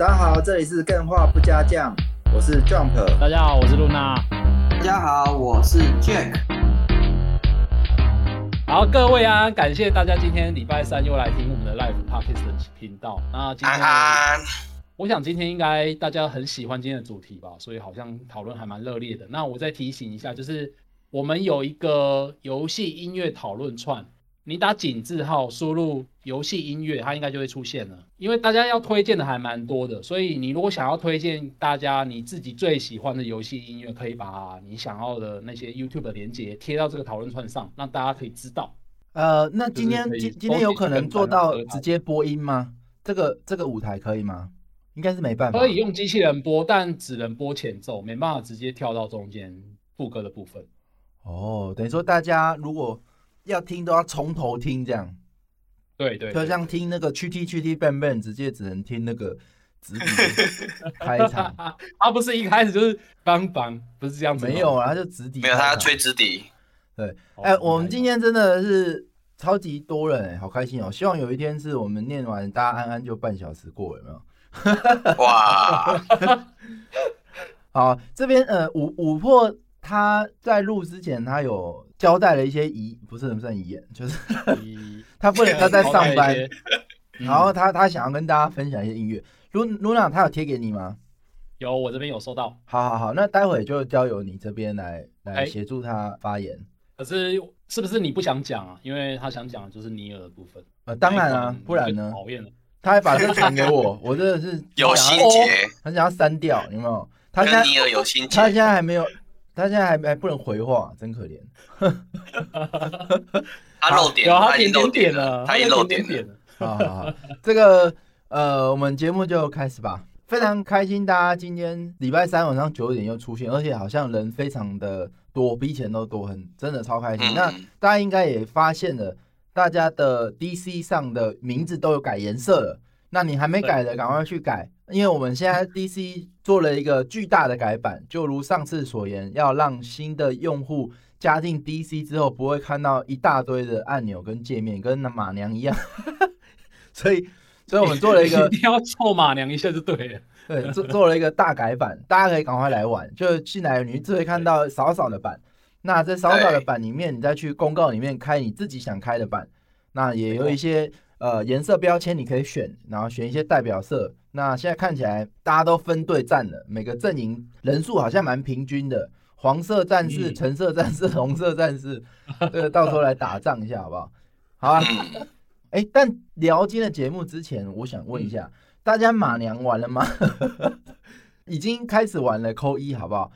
大家好，这里是更画不加酱，我是 Jump。大家好，我是露娜。大家好，我是 Jack。好，各位啊，感谢大家今天礼拜三又来听我们的 Live Podcast 频道。那今天，我想今天应该大家很喜欢今天的主题吧，所以好像讨论还蛮热烈的。那我再提醒一下，就是我们有一个游戏音乐讨论串。你打井字号输入游戏音乐，它应该就会出现了。因为大家要推荐的还蛮多的，所以你如果想要推荐大家你自己最喜欢的游戏音乐，可以把你想要的那些 YouTube 的连接贴到这个讨论串上，让大家可以知道。呃，那今天今今天有可能做到直接播音吗？这个这个舞台可以吗？应该是没办法。可以用机器人播，但只能播前奏，没办法直接跳到中间副歌的部分。哦，等于说大家如果。要听都要从头听，这样，对对，就像听那个 Q T Q T Bang Bang，直接只能听那个直笛开场。他不是一开始就是邦邦，不是这样子。没有啊，他就直笛。没有，他要吹直笛。对，哎，我们今天真的是超级多人，哎，好开心哦！希望有一天是我们念完，大家安安就半小时过，有没有？哇！好，这边呃，五五破他在录之前，他有。交代了一些遗，不是很算遗言，就是 他不能他在上班，然后他他想要跟大家分享一些音乐。卢卢娜，他有贴给你吗？有，我这边有收到。好好好，那待会就交由你这边来来协助他发言。可是是不是你不想讲啊？因为他想讲的就是尼尔的部分。呃，当然啊，不然呢？讨厌了。他还把这传给我，我真的是有心结，很想要删掉，有没有？他现在尼尔有心结，他现在还没有。他现在还还不能回话，真可怜。他漏点，他已经漏点了，他已经漏点了。好好好，这个呃，我们节目就开始吧。非常开心，大家今天礼拜三晚上九点又出现，而且好像人非常的多，比以前都多，很真的超开心。那大家应该也发现了，大家的 DC 上的名字都有改颜色了。那你还没改的，赶快去改。因为我们现在 DC 做了一个巨大的改版，就如上次所言，要让新的用户加进 DC 之后，不会看到一大堆的按钮跟界面，跟那马娘一样。所以，所以我们做了一个，一定要凑马娘一下就对了。对，做做了一个大改版，大家可以赶快来玩。就进来，你只会看到少少的版。那在少少的版里面，你再去公告里面开你自己想开的版。那也有一些呃颜色标签你可以选，然后选一些代表色。那现在看起来大家都分队站了，每个阵营人数好像蛮平均的。黄色战士、橙色战士、红色战士，这个到时候来打仗一下好不好？好啊。哎，但聊今天的节目之前，我想问一下大家马娘玩了吗？已经开始玩了，扣一好不好？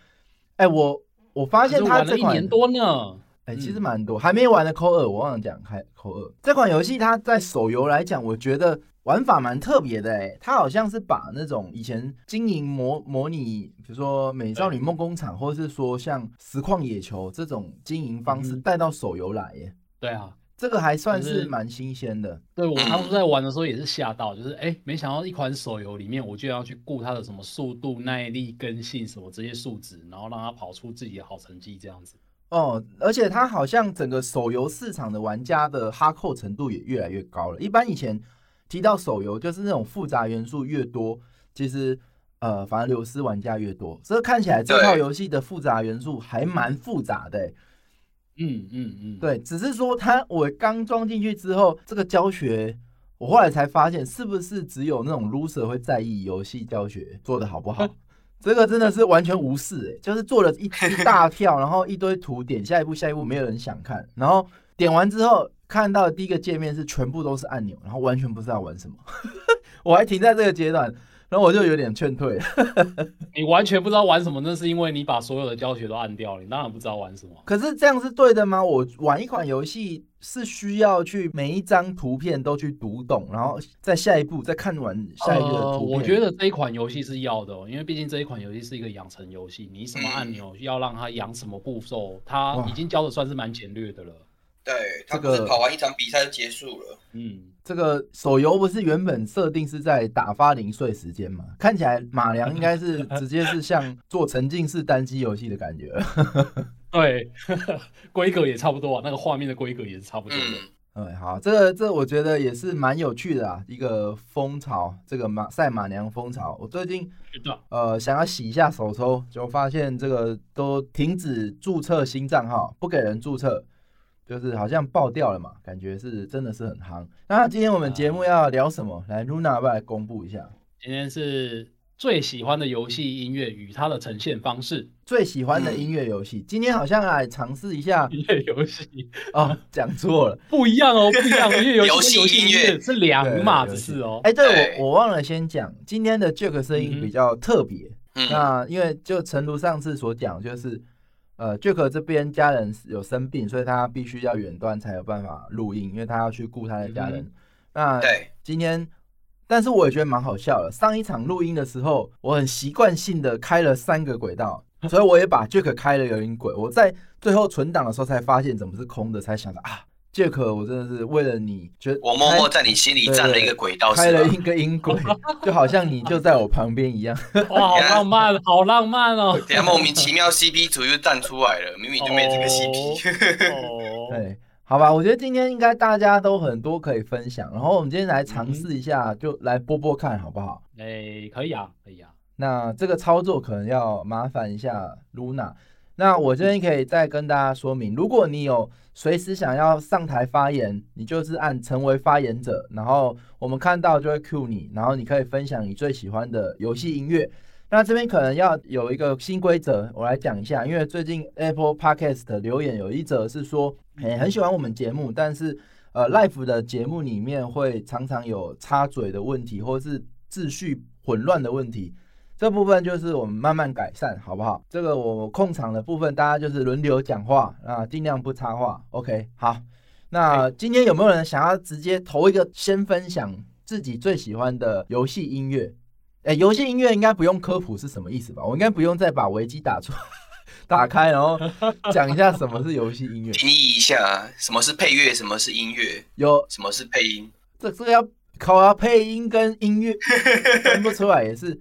哎，我我发现他这款一年多呢。哎，其实蛮多，还没玩的扣二，我忘了讲开扣二这款游戏，它在手游来讲，我觉得玩法蛮特别的。哎，它好像是把那种以前经营模模拟，比如说《美少女梦工厂》，或者是说像《实况野球》这种经营方式带到手游来。耶。对啊，这个还算是蛮新鲜的。对我 当初在玩的时候也是吓到，就是哎，没想到一款手游里面，我就要去顾它的什么速度、耐力、更新什么这些数值，然后让它跑出自己的好成绩这样子。哦，而且它好像整个手游市场的玩家的哈扣程度也越来越高了。一般以前提到手游，就是那种复杂元素越多，其实呃，反而流失玩家越多。所以看起来这套游戏的复杂元素还蛮复杂的。嗯嗯嗯，对，只是说它我刚装进去之后，这个教学我后来才发现，是不是只有那种 loser 会在意游戏教学做的好不好？这个真的是完全无视哎，就是做了一 一大票，然后一堆图，点下一步，下一步没有人想看，然后点完之后看到的第一个界面是全部都是按钮，然后完全不知道玩什么，我还停在这个阶段。然后我就有点劝退。你完全不知道玩什么，那是因为你把所有的教学都按掉了。你当然不知道玩什么。可是这样是对的吗？我玩一款游戏是需要去每一张图片都去读懂，然后在下一步再看完下一个图片。我觉得这一款游戏是要的，因为毕竟这一款游戏是一个养成游戏，你什么按钮要让它养什么步骤，它已经教的算是蛮简略的了。对，这个跑完一场比赛就结束了。嗯。这个手游不是原本设定是在打发零碎时间嘛？看起来马良应该是直接是像做沉浸式单机游戏的感觉。对，规格也差不多啊，那个画面的规格也是差不多的。嗯，好，这个这我觉得也是蛮有趣的啊，一个风潮，这个马赛马娘风潮。我最近呃想要洗一下手抽，就发现这个都停止注册新账号，不给人注册，就是好像爆掉了嘛，感觉是真的是很夯。那今天我们节目要聊什么？来，Luna 要不要来公布一下？今天是。最喜欢的游戏音乐与它的呈现方式。最喜欢的音乐游戏，今天好像来尝试一下 音乐游戏哦，讲错了，不一样哦，不一样。音乐游戏音乐是两码子事哦。哎，对我我忘了先讲，今天的 Jack 声音比较特别。那因为就诚如上次所讲，就是呃，Jack 这边家人有生病，所以他必须要远端才有办法录音，因为他要去顾他的家人。那今天。但是我也觉得蛮好笑的。上一场录音的时候，我很习惯性的开了三个轨道，所以我也把 Jack 开了有音轨。我在最后存档的时候才发现怎么是空的，才想到啊，Jack，我真的是为了你，觉得我默默在你心里占了一个轨道，开了一个音轨，就好像你就在我旁边一样。哇，好浪漫，好浪漫哦！等下莫名其妙 CP 组又站出来了，明明就没这个 CP。哦，对。好吧，我觉得今天应该大家都很多可以分享，然后我们今天来尝试一下，就来播播看好不好？哎，可以啊，可以啊。那这个操作可能要麻烦一下 Luna。那我这边可以再跟大家说明，如果你有随时想要上台发言，你就是按成为发言者，然后我们看到就会 cue 你，然后你可以分享你最喜欢的游戏音乐。那这边可能要有一个新规则，我来讲一下。因为最近 Apple Podcast 的留言有一则是说，哎，很喜欢我们节目，但是呃，Live 的节目里面会常常有插嘴的问题，或是秩序混乱的问题。这部分就是我们慢慢改善，好不好？这个我控场的部分，大家就是轮流讲话啊，尽量不插话。OK，好。那今天有没有人想要直接投一个，先分享自己最喜欢的游戏音乐？哎，游戏音乐应该不用科普是什么意思吧？我应该不用再把维基打出、打开，然后讲一下什么是游戏音乐，定义一下什么是配乐，什么是音乐，有什么是配音？这这个要考啊，配音跟音乐分不出来也是。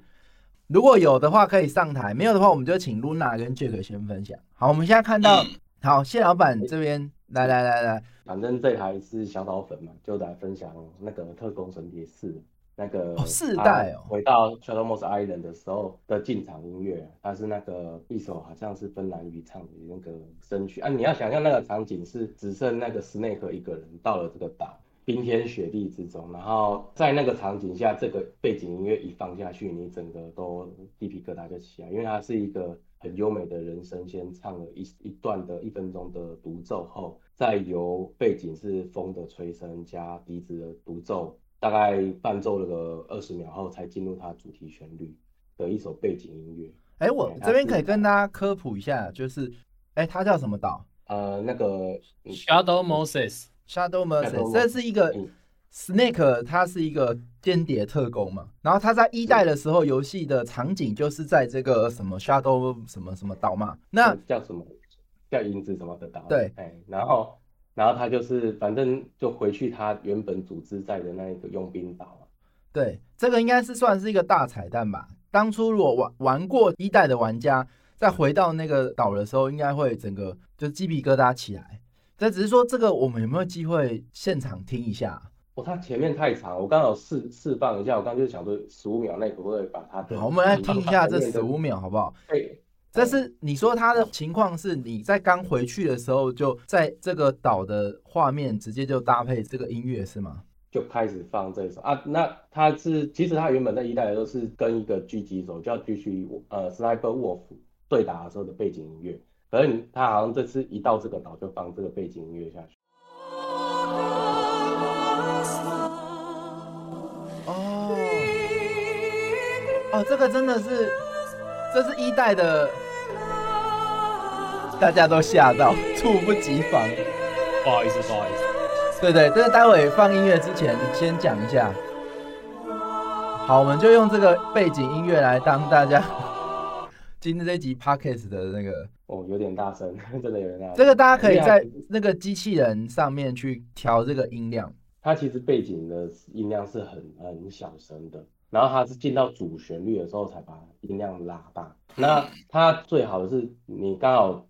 如果有的话可以上台，没有的话我们就请 Luna 跟 Jack 先分享。好，我们现在看到，好谢老板这边来来来来，反正这台是小岛粉嘛，就来分享那个特工神谍四。那个四代哦，回到 Shadow Moss Island 的时候的进场音乐，它是那个一首好像是芬兰语唱的那个声曲啊。你要想象那个场景是只剩那个 Snake 一个人到了这个岛，冰天雪地之中，然后在那个场景下，这个背景音乐一放下去，你整个都鸡皮疙瘩就起来，因为它是一个很优美的人声，先唱了一一段的一分钟的独奏后，再由背景是风的吹声加笛子的独奏。大概伴奏了个二十秒后，才进入它主题旋律的一首背景音乐。哎，我这边可以跟大家科普一下，就是，哎，它叫什么岛？呃，那个 Shadow Moses。Shadow Mercy，这是一个 Snake，他是一个间谍特工嘛。然后他在一代的时候，游戏的场景就是在这个什么 Shadow 什么什么岛嘛。那叫什么？叫银子什么的岛？对，哎，然后。然后他就是，反正就回去他原本组织在的那一个佣兵岛对，这个应该是算是一个大彩蛋吧。当初如果玩玩过一代的玩家，再回到那个岛的时候，应该会整个就鸡皮疙瘩起来。这只是说，这个我们有没有机会现场听一下？哦，它前面太长，我刚好试释放一下。我刚就想说，十五秒内可不可以把它？好，我们来听一下这十五秒，好不好？对。但是你说他的情况是，你在刚回去的时候，就在这个岛的画面直接就搭配这个音乐是吗？就开始放这首啊？那他是其实他原本在一代的时候是跟一个狙击手叫继续呃 Sniper Wolf 对打的时候的背景音乐，可是他好像这次一到这个岛就放这个背景音乐下去。哦哦，这个真的是。这是一代的，大家都吓到，猝不及防。不好意思，不好意思。对对，这个待会放音乐之前先讲一下。好，我们就用这个背景音乐来当大家 今天这集 podcast 的那个。哦，有点大声，真的有点大声。这个大家可以在那个机器人上面去调这个音量。它其实背景的音量是很很小声的。然后它是进到主旋律的时候才把音量拉大。那它最好的是你刚好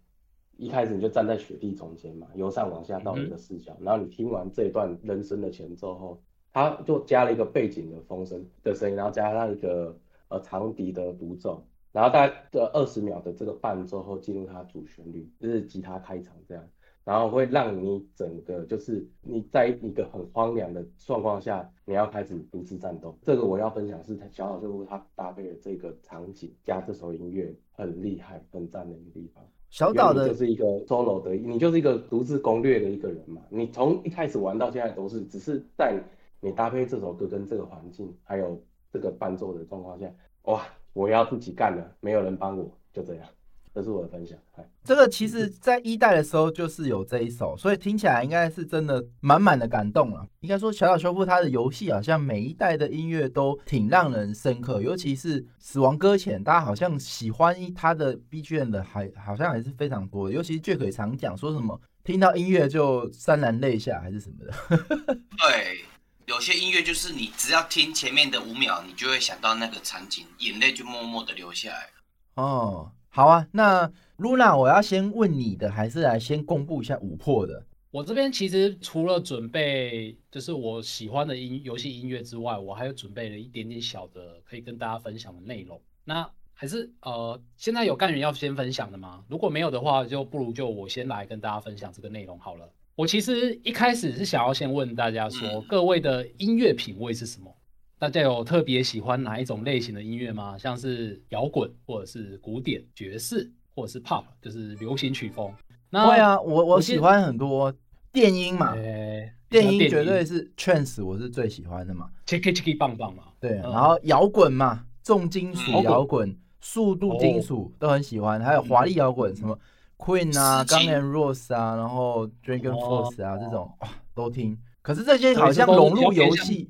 一开始你就站在雪地中间嘛，由上往下到一个视角，然后你听完这一段人声的前奏后，它就加了一个背景的风声的声音，然后加上一个呃长笛的独奏，然后大概的二十秒的这个伴奏后进入它主旋律，就是吉他开场这样。然后会让你整个就是你在一个很荒凉的状况下，你要开始独自战斗。这个我要分享是小岛秀夫他搭配的这个场景加这首音乐很厉害、很赞的一个地方。小岛的就是一个 solo 的，你就是一个独自攻略的一个人嘛。你从一开始玩到现在都是，只是在你搭配这首歌跟这个环境还有这个伴奏的状况下，哇，我要自己干了，没有人帮我，就这样。这是我的分享。这个其实，在一代的时候就是有这一首，所以听起来应该是真的满满的感动了。应该说，小岛修复他的游戏好像每一代的音乐都挺让人深刻，尤其是《死亡搁浅》，大家好像喜欢他的 BGM 的还好像还是非常多。尤其是 Jack 常讲说什么，听到音乐就潸然泪下，还是什么的。对，有些音乐就是你只要听前面的五秒，你就会想到那个场景，眼泪就默默的流下来。哦。好啊，那 Luna，我要先问你的，还是来先公布一下五破的？我这边其实除了准备就是我喜欢的音游戏音乐之外，我还有准备了一点点小的可以跟大家分享的内容。那还是呃，现在有干员要先分享的吗？如果没有的话，就不如就我先来跟大家分享这个内容好了。我其实一开始是想要先问大家说，各位的音乐品味是什么？大家有特别喜欢哪一种类型的音乐吗？像是摇滚，或者是古典、爵士，或者是 pop，就是流行曲风。对啊，我我喜欢很多电音嘛，电音绝对是 trance，我是最喜欢的嘛，chicky chicky 棒棒嘛。对，然后摇滚嘛，重金属摇滚、速度金属都很喜欢，还有华丽摇滚，什么 Queen 啊、Guns N' Roses 啊，然后 Dragon Force 啊这种都听。可是这些好像融入游戏。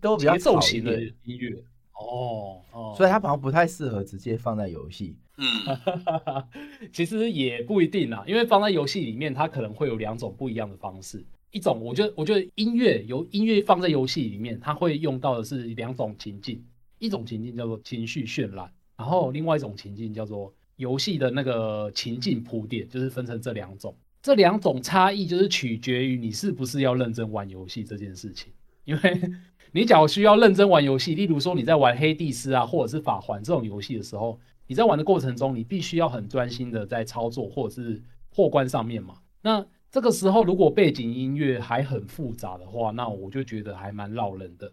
都比较奏型的音乐哦哦，所以它好像不太适合直接放在游戏。嗯，其实也不一定啦，因为放在游戏里面，它可能会有两种不一样的方式。一种，我觉得，我觉得音乐由音乐放在游戏里面，它会用到的是两种情境。一种情境叫做情绪渲染，然后另外一种情境叫做游戏的那个情境铺垫，就是分成这两种。这两种差异就是取决于你是不是要认真玩游戏这件事情，因为。你假如需要认真玩游戏，例如说你在玩黑帝斯啊，或者是法环这种游戏的时候，你在玩的过程中，你必须要很专心的在操作或者是破关上面嘛。那这个时候如果背景音乐还很复杂的话，那我就觉得还蛮绕人的。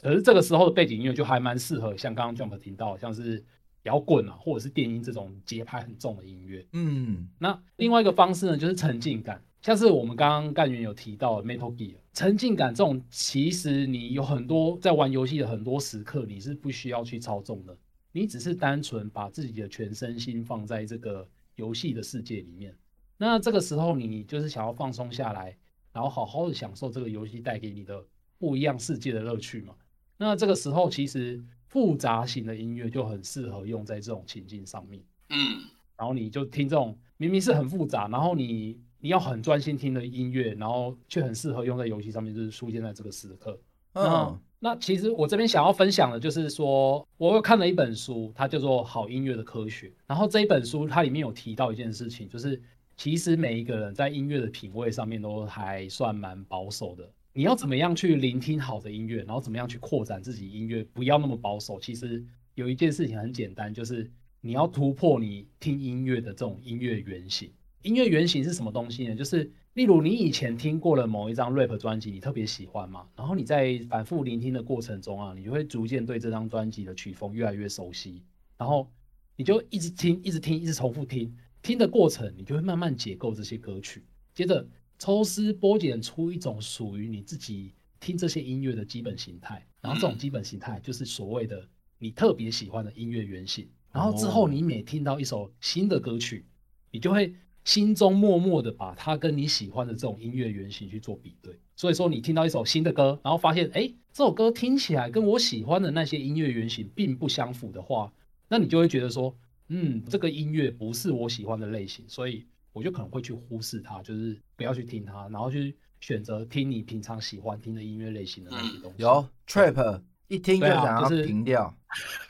可是这个时候的背景音乐就还蛮适合，像刚刚 Jump 听到，像是摇滚啊，或者是电音这种节拍很重的音乐。嗯，那另外一个方式呢，就是沉浸感。像是我们刚刚干员有提到 Metal Gear 沉浸感这种，其实你有很多在玩游戏的很多时刻，你是不需要去操纵的，你只是单纯把自己的全身心放在这个游戏的世界里面。那这个时候你就是想要放松下来，然后好好的享受这个游戏带给你的不一样世界的乐趣嘛。那这个时候其实复杂型的音乐就很适合用在这种情境上面。嗯，然后你就听这种明明是很复杂，然后你。你要很专心听的音乐，然后却很适合用在游戏上面，就是出现在这个时刻。嗯，那其实我这边想要分享的就是说，我有看了一本书，它叫做《好音乐的科学》。然后这一本书它里面有提到一件事情，就是其实每一个人在音乐的品味上面都还算蛮保守的。你要怎么样去聆听好的音乐，然后怎么样去扩展自己音乐，不要那么保守。其实有一件事情很简单，就是你要突破你听音乐的这种音乐原型。音乐原型是什么东西呢？就是例如你以前听过了某一张 rap 专辑，你特别喜欢嘛，然后你在反复聆听的过程中啊，你就会逐渐对这张专辑的曲风越来越熟悉，然后你就一直听，一直听，一直重复听，听的过程你就会慢慢解构这些歌曲，接着抽丝剥茧出一种属于你自己听这些音乐的基本形态，然后这种基本形态就是所谓的你特别喜欢的音乐原型，然后之后你每听到一首新的歌曲，你就会。心中默默的把它跟你喜欢的这种音乐原型去做比对，所以说你听到一首新的歌，然后发现，哎，这首歌听起来跟我喜欢的那些音乐原型并不相符的话，那你就会觉得说，嗯，这个音乐不是我喜欢的类型，所以我就可能会去忽视它，就是不要去听它，然后去选择听你平常喜欢听的音乐类型的那些东西。有 trap 一听就想要停掉，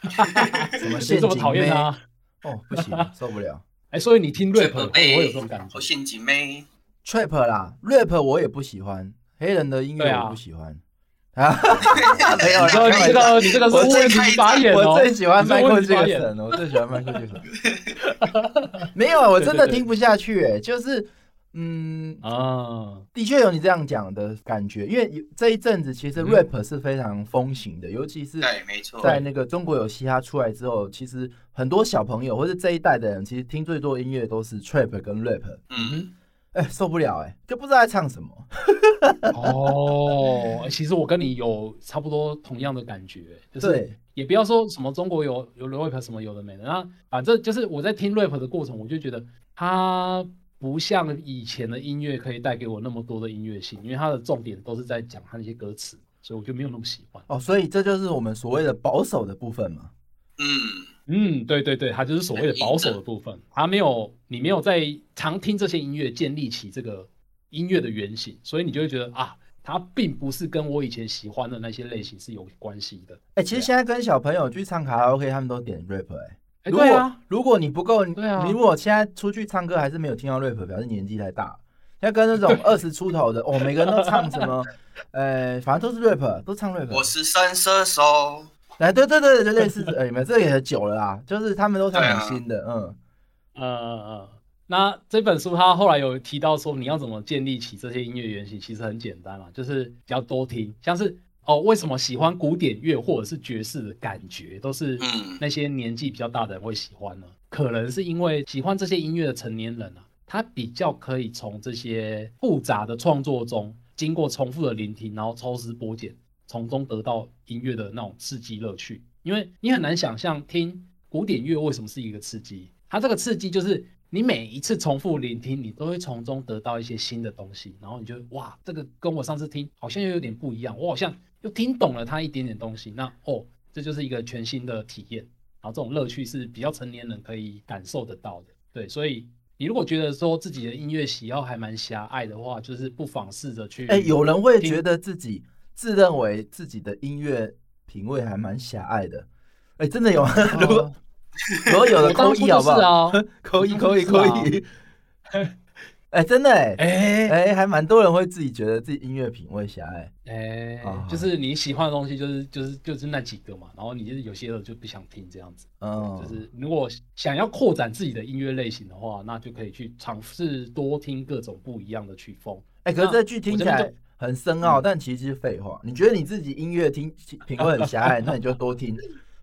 什么陷阱讨厌他？哦，不行，受不了。哎，所以你听 rap 会不会有这种感觉？好陷阱妹，trap 啦，rap 我也不喜欢，黑人的音乐我不喜欢。啊，没有，你知道你这个是问题发言哦。我最喜欢迈克尔·杰克逊，我最喜欢迈克尔·杰克逊。没有，我真的听不下去，哎，就是。嗯啊，的确有你这样讲的感觉，因为这一阵子其实 rap 是非常风行的，尤其是对，没错，在那个中国有嘻哈出来之后，其实很多小朋友或者这一代的人，其实听最多音乐都是 trap 跟 rap。嗯，哎，受不了，哎，就不知道在唱什么。哦，其实我跟你有差不多同样的感觉，就是也不要说什么中国有有 rap 什么有的没的，那反正就是我在听 rap 的过程，我就觉得它。不像以前的音乐可以带给我那么多的音乐性，因为它的重点都是在讲它那些歌词，所以我就没有那么喜欢。哦，所以这就是我们所谓的保守的部分嘛。嗯嗯，对对对，它就是所谓的保守的部分，它没有你没有在常听这些音乐建立起这个音乐的原型，所以你就会觉得啊，它并不是跟我以前喜欢的那些类型是有关系的。哎，其实现在跟小朋友去唱卡拉 OK，他们都点 rap 哎。对啊，如果你不够，对啊，你如果现在出去唱歌还是没有听到 rap，表示年纪太大。要跟那种 二十出头的，哦，每个人都唱什么，呃，反正都是 rap，都唱 rap。我是三射手。哎，对对对，就类似，哎，你们这也很久了啦，就是他们都唱很新的，嗯，呃呃，那这本书他后来有提到说，你要怎么建立起这些音乐原型，其实很简单嘛，就是要多听，像是。哦，为什么喜欢古典乐或者是爵士的感觉，都是那些年纪比较大的人会喜欢呢？可能是因为喜欢这些音乐的成年人啊，他比较可以从这些复杂的创作中，经过重复的聆听，然后抽丝剥茧，从中得到音乐的那种刺激乐趣。因为你很难想象听古典乐为什么是一个刺激，它这个刺激就是。你每一次重复聆听，你都会从中得到一些新的东西，然后你就哇，这个跟我上次听好像又有点不一样，我好像又听懂了它一点点东西。那哦，这就是一个全新的体验，然后这种乐趣是比较成年人可以感受得到的。对，所以你如果觉得说自己的音乐喜好还蛮狭隘的话，就是不妨试着去。哎，有人会觉得自己自认为自己的音乐品味还蛮狭隘的。哎，真的有吗？如果所有的扣一好不好？扣一扣一扣一，哎，真的哎哎哎，还蛮多人会自己觉得自己音乐品味狭隘。哎，就是你喜欢的东西，就是就是就是那几个嘛。然后你就是有些的就不想听这样子。嗯，就是如果想要扩展自己的音乐类型的话，那就可以去尝试多听各种不一样的曲风。哎，可是这句听起来很深奥，但其实是废话。你觉得你自己音乐听品味很狭隘，那你就多听。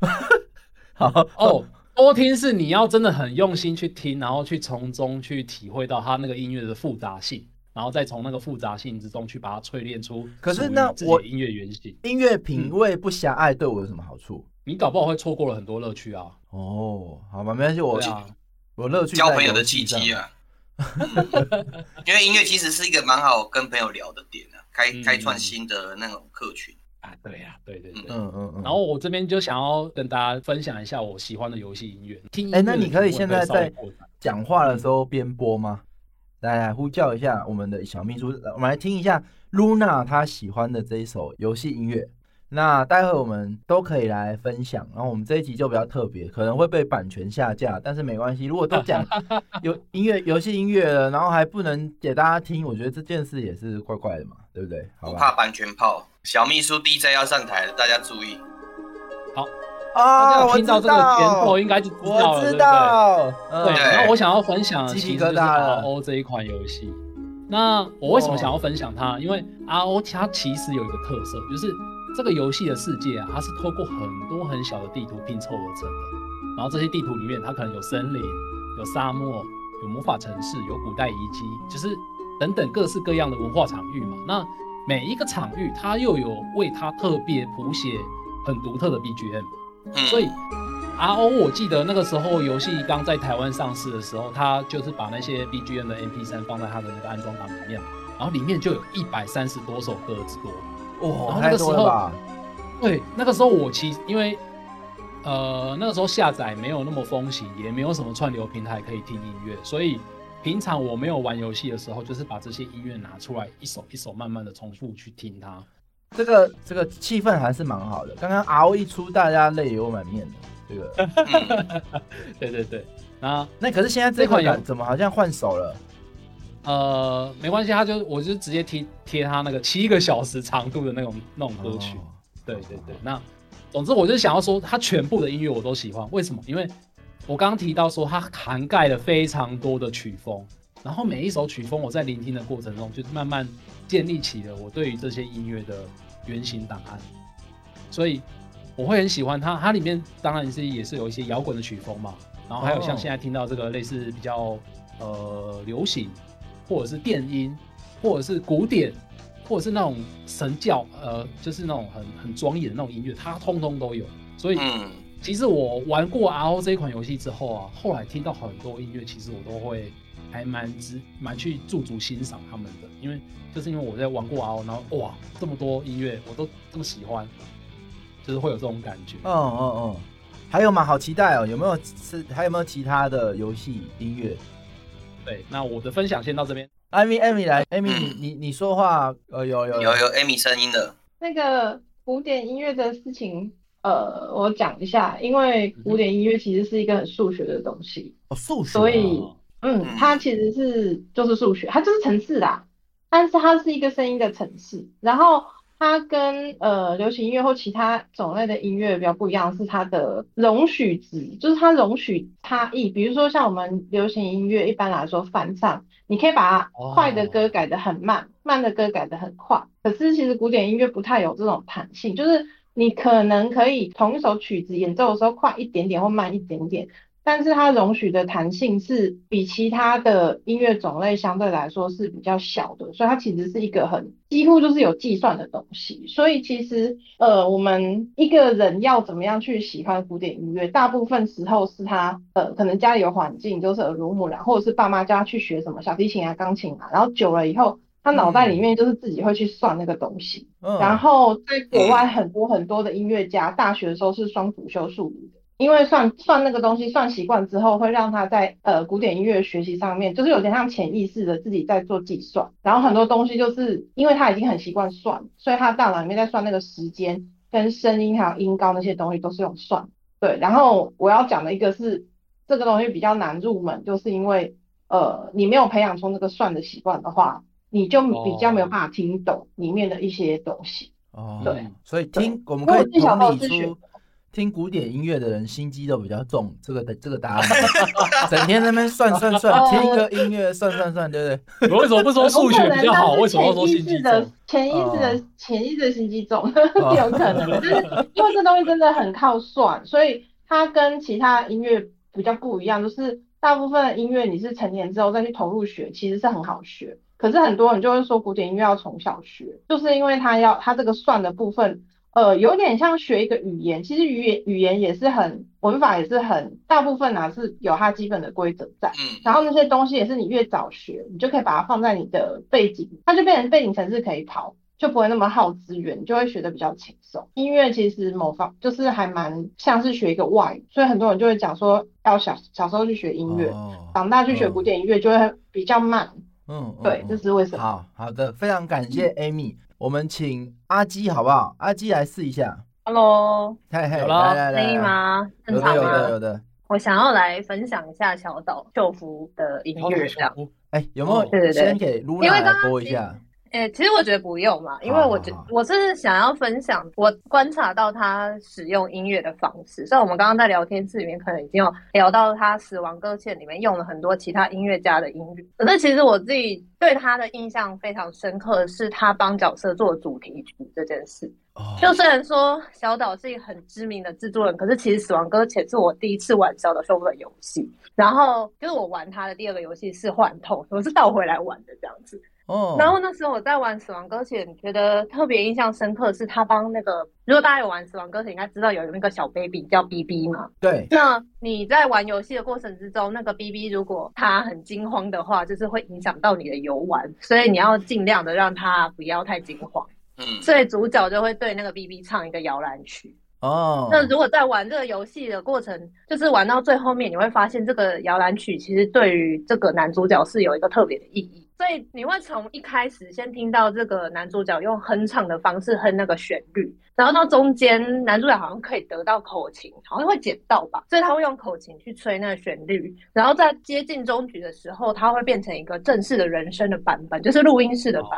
好哦。多听是你要真的很用心去听，然后去从中去体会到他那个音乐的复杂性，然后再从那个复杂性之中去把它淬炼出。可是那我音乐原型，音乐品味不狭隘，对我有什么好处？你搞不好会错过了很多乐趣啊。哦，好吧，没关系，我我乐趣交朋友的契机啊。因为音乐其实是一个蛮好跟朋友聊的点啊，开开创新的那种客群。啊对呀，对对对，嗯嗯嗯。然后我这边就想要跟大家分享一下我喜欢的游戏音乐。听，哎，那你可以现在在讲话的时候边播吗？来来，呼叫一下我们的小秘书，我们来听一下 Luna 她喜欢的这一首游戏音乐。那待会我们都可以来分享。然后我们这一集就比较特别，可能会被版权下架，但是没关系。如果都讲 有音乐游戏音乐了，然后还不能给大家听，我觉得这件事也是怪怪的嘛，对不对？不怕版权炮。小秘书 DJ 要上台了，大家注意。好啊，听到这个前奏应该就知道了，对不对？对。然后我想要分享其实就是 RO 这一款游戏。那我为什么想要分享它？因为 RO 它其实有一个特色，就是这个游戏的世界啊，它是透过很多很小的地图拼凑而成的。然后这些地图里面，它可能有森林、有沙漠、有魔法城市、有古代遗迹，就是等等各式各样的文化场域嘛。那每一个场域，它又有为它特别谱写很独特的 BGM，所以 RO 我记得那个时候游戏刚在台湾上市的时候，它就是把那些 BGM 的 MP3 放在它的那个安装档里面，然后里面就有一百三十多首歌之多。哇，太多了吧？对，那个时候我其实因为呃那个时候下载没有那么风行，也没有什么串流平台可以听音乐，所以。平常我没有玩游戏的时候，就是把这些音乐拿出来，一首一首慢慢的重复去听它。这个这个气氛还是蛮好的。刚刚 RO 一出，大家泪流满面的。这个，对对对。那那可是现在这款有怎么好像换手了？呃，没关系，他就我就直接贴贴他那个七个小时长度的那种那种歌曲。对对对，那总之我就想要说，他全部的音乐我都喜欢。为什么？因为我刚刚提到说，它涵盖了非常多的曲风，然后每一首曲风我在聆听的过程中，就慢慢建立起了我对于这些音乐的原型档案。所以我会很喜欢它。它里面当然是也是有一些摇滚的曲风嘛，然后还有像现在听到这个类似比较呃流行，或者是电音，或者是古典。或者是那种神教，呃，就是那种很很庄严的那种音乐，它通通都有。所以，其实我玩过 RO 这一款游戏之后啊，后来听到很多音乐，其实我都会还蛮知蛮去驻足欣赏他们的，因为就是因为我在玩过 RO，然后哇，这么多音乐我都这么喜欢，就是会有这种感觉。嗯嗯嗯，还有吗？好期待哦！有没有是还有没有其他的游戏音乐？对，那我的分享先到这边。艾米，艾米来，艾米，你你你说话，呃，有有有有艾米声音的。那个古典音乐的事情，呃，我讲一下，因为古典音乐其实是一个很数学的东西。哦，数学。所以，嗯，它其实是就是数学，它就是程式啦，但是它是一个声音的程式，然后。它跟呃流行音乐或其他种类的音乐比较不一样，是它的容许值，就是它容许差异。比如说像我们流行音乐，一般来说翻唱，你可以把快的歌改得很慢，慢的歌改得很快。可是其实古典音乐不太有这种弹性，就是你可能可以同一首曲子演奏的时候快一点点或慢一点点。但是它容许的弹性是比其他的音乐种类相对来说是比较小的，所以它其实是一个很几乎就是有计算的东西。所以其实呃，我们一个人要怎么样去喜欢古典音乐，大部分时候是他呃可能家里有环境，就是耳濡目染，或者是爸妈叫他去学什么小提琴啊、钢琴啊，然后久了以后，他脑袋里面就是自己会去算那个东西。然后在国外很多很多的音乐家，大学的时候是双主修数理的。因为算算那个东西算习惯之后，会让他在呃古典音乐学习上面，就是有点像潜意识的自己在做计算。然后很多东西就是因为他已经很习惯算，所以他大脑里面在算那个时间跟声音还有音高那些东西都是用算。对，然后我要讲的一个是这个东西比较难入门，就是因为呃你没有培养出那个算的习惯的话，你就比较没有办法听懂里面的一些东西。哦，对，所以听我们可以同理出。听古典音乐的人心机都比较重，这个的这个答案，整天在那边算算算，听一个音乐算算算，对不对？为什么不说数学比较好？为什么说心机重？潜意识的潜意识的心机重，有可能，就是因为这东西真的很靠算，所以它跟其他音乐比较不一样，就是大部分音乐你是成年之后再去投入学，其实是很好学。可是很多人就会说古典音乐要从小学，就是因为它要它这个算的部分。呃，有点像学一个语言，其实语言语言也是很文法也是很大部分呢是有它基本的规则在，嗯，然后那些东西也是你越早学，你就可以把它放在你的背景，它就变成背景程式可以跑，就不会那么耗资源，就会学的比较轻松。音乐其实某方就是还蛮像是学一个外语，所以很多人就会讲说要小小时候去学音乐，长大去学古典音乐就会比较慢，嗯，对，这是为什么？好好的，非常感谢 Amy。我们请阿基好不好？阿基来试一下。Hello，嗨嗨，来来来，可以吗？有的有的有的。我想要来分享一下小岛秀夫的音乐，这样。哎，有没有？对对对，先给露娜来播一下。诶，其实我觉得不用嘛，因为我觉我是想要分享我观察到他使用音乐的方式。像我们刚刚在聊天室里面，可能已经有聊到他《死亡搁浅》里面用了很多其他音乐家的音乐。可是其实我自己对他的印象非常深刻的是他帮角色做主题曲这件事。就虽然说小岛是一个很知名的制作人，可是其实《死亡搁浅》是我第一次玩小岛秀夫的游戏。然后就是我玩他的第二个游戏是《幻痛》，我是倒回来玩的这样子。哦，然后那时候我在玩《死亡搁浅》，觉得特别印象深刻是他帮那个，如果大家有玩《死亡搁浅》，应该知道有那个小 baby 叫 BB 嘛。对。那你在玩游戏的过程之中，那个 BB 如果他很惊慌的话，就是会影响到你的游玩，所以你要尽量的让他不要太惊慌。嗯。所以主角就会对那个 BB 唱一个摇篮曲。哦。那如果在玩这个游戏的过程，就是玩到最后面，你会发现这个摇篮曲其实对于这个男主角是有一个特别的意义。所以你会从一开始先听到这个男主角用哼唱的方式哼那个旋律，然后到中间男主角好像可以得到口琴，好像会捡到吧，所以他会用口琴去吹那个旋律，然后在接近终局的时候，他会变成一个正式的人声的版本，就是录音室的版。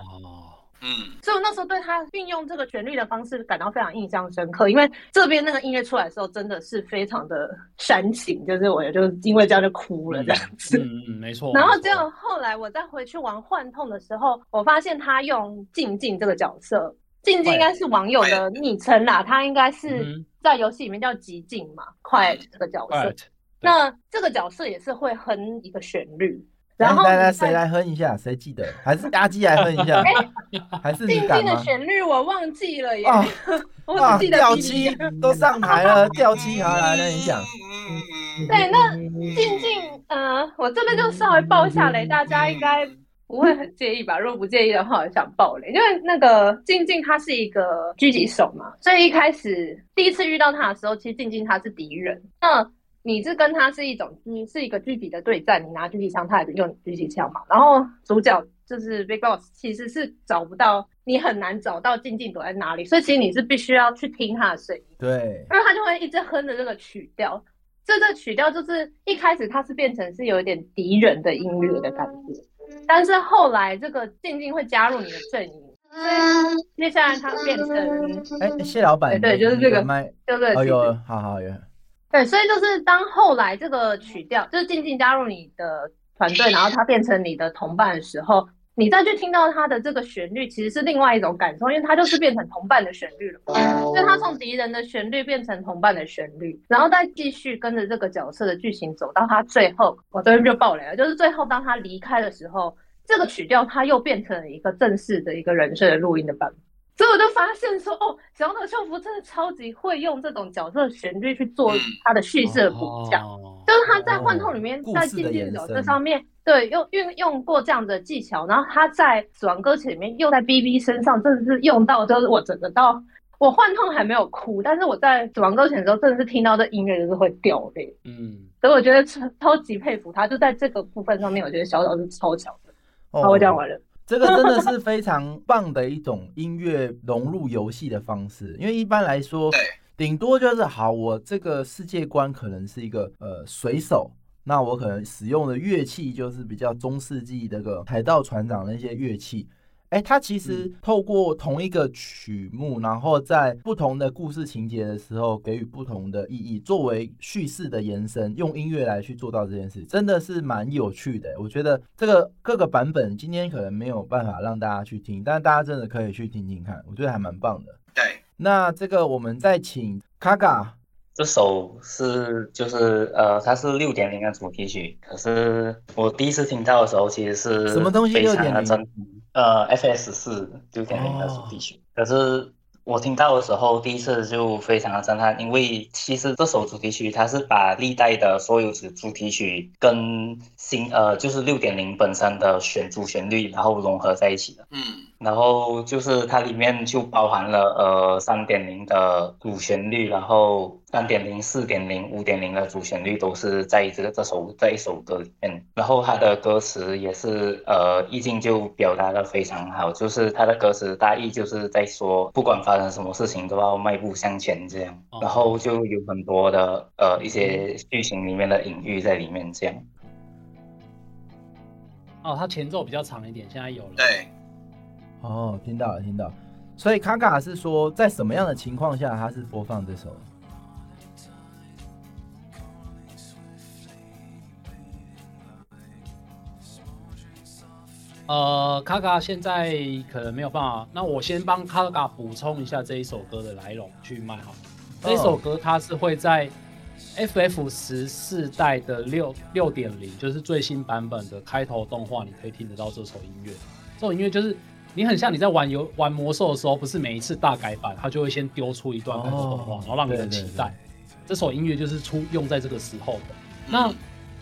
嗯，所以我那时候对他运用这个旋律的方式感到非常印象深刻，因为这边那个音乐出来的时候真的是非常的煽情，就是我也就因为这样就哭了这样子。嗯嗯，没错。然后结果后来我再回去玩幻痛的时候，我发现他用静静这个角色，静静应该是网友的昵称啦，他应该是在游戏里面叫极静嘛，quiet 这个角色。那这个角色也是会哼一个旋律。然后来来，谁来哼一下？谁记得？还是阿基来哼一下？还是静静的旋律我忘记了耶。哇，掉漆都上台了，掉漆好来，那你讲。对，那静静，呃，我这边就稍微爆一下雷，大家应该不会很介意吧？如果不介意的话，我想爆雷，因为那个静静她是一个狙击手嘛，所以一开始第一次遇到她的时候，其实静静她是敌人。那你是跟他是一种，你是一个具体的对战，你拿狙击枪，他也用狙击枪嘛。然后主角就是 Big Boss，其实是找不到，你很难找到静静躲在哪里，所以其实你是必须要去听他的声音。对，因为他就会一直哼着这个曲调，这个曲调就是一开始它是变成是有一点敌人的音乐的感觉，但是后来这个静静会加入你的阵营，接下来他变成哎谢老板，对，就是这个麦，就是哦有，好好有。对，所以就是当后来这个曲调就是静静加入你的团队，然后他变成你的同伴的时候，你再去听到他的这个旋律，其实是另外一种感受，因为他就是变成同伴的旋律了。所以他从敌人的旋律变成同伴的旋律，然后再继续跟着这个角色的剧情走到他最后，我这边就爆雷了，就是最后当他离开的时候，这个曲调他又变成了一个正式的一个人设的录音的版本。所以我就发现说，哦，小岛秀夫真的超级会用这种角色旋律去做他的叙事的补强，就是他在幻痛里面在静静角色上面对用运用过这样的技巧，然后他在死亡搁浅里面又在 B B 身上真的是用到，就是我整个到我幻痛还没有哭，但是我在死亡搁浅的时候真的是听到这音乐就是会掉泪，嗯，所以我觉得超超级佩服他，就在这个部分上面，我觉得小岛是超强的。好，我讲完了。这个真的是非常棒的一种音乐融入游戏的方式，因为一般来说，顶多就是好，我这个世界观可能是一个呃水手，那我可能使用的乐器就是比较中世纪这个海盗船长那些乐器。哎，它其实透过同一个曲目，然后在不同的故事情节的时候，给予不同的意义，作为叙事的延伸，用音乐来去做到这件事，真的是蛮有趣的。我觉得这个各个版本今天可能没有办法让大家去听，但是大家真的可以去听听看，我觉得还蛮棒的。对，那这个我们再请卡卡，这首是就是呃，它是六点零的主题曲，可是我第一次听到的时候，其实是什么东西六点零？呃，F S 四六点零的主题曲，可是我听到的时候，第一次就非常的震撼，因为其实这首主题曲它是把历代的所有主主题曲跟新呃就是六点零本身的选主旋律，然后融合在一起的。嗯。然后就是它里面就包含了呃三点零的主旋律，然后三点零、四点零、五点零的主旋律都是在这个这首这一首歌里面。然后它的歌词也是呃意境就表达的非常好，就是它的歌词大意就是在说不管发生什么事情都要迈步向前这样。然后就有很多的呃一些剧情里面的隐喻在里面这样。哦，它前奏比较长一点，现在有了。对。哦，听到了，听到。所以卡卡是说，在什么样的情况下他是播放这首？呃，卡卡现在可能没有办法。那我先帮卡卡补充一下这一首歌的来龙去脉哈。这首歌它是会在 FF 十四代的六六点零，就是最新版本的开头动画，你可以听得到这首音乐。这首音乐就是。你很像你在玩游玩魔兽的时候，不是每一次大改版，它就会先丢出一段开头动画，然后让你很期待。这首音乐就是出用在这个时候的。那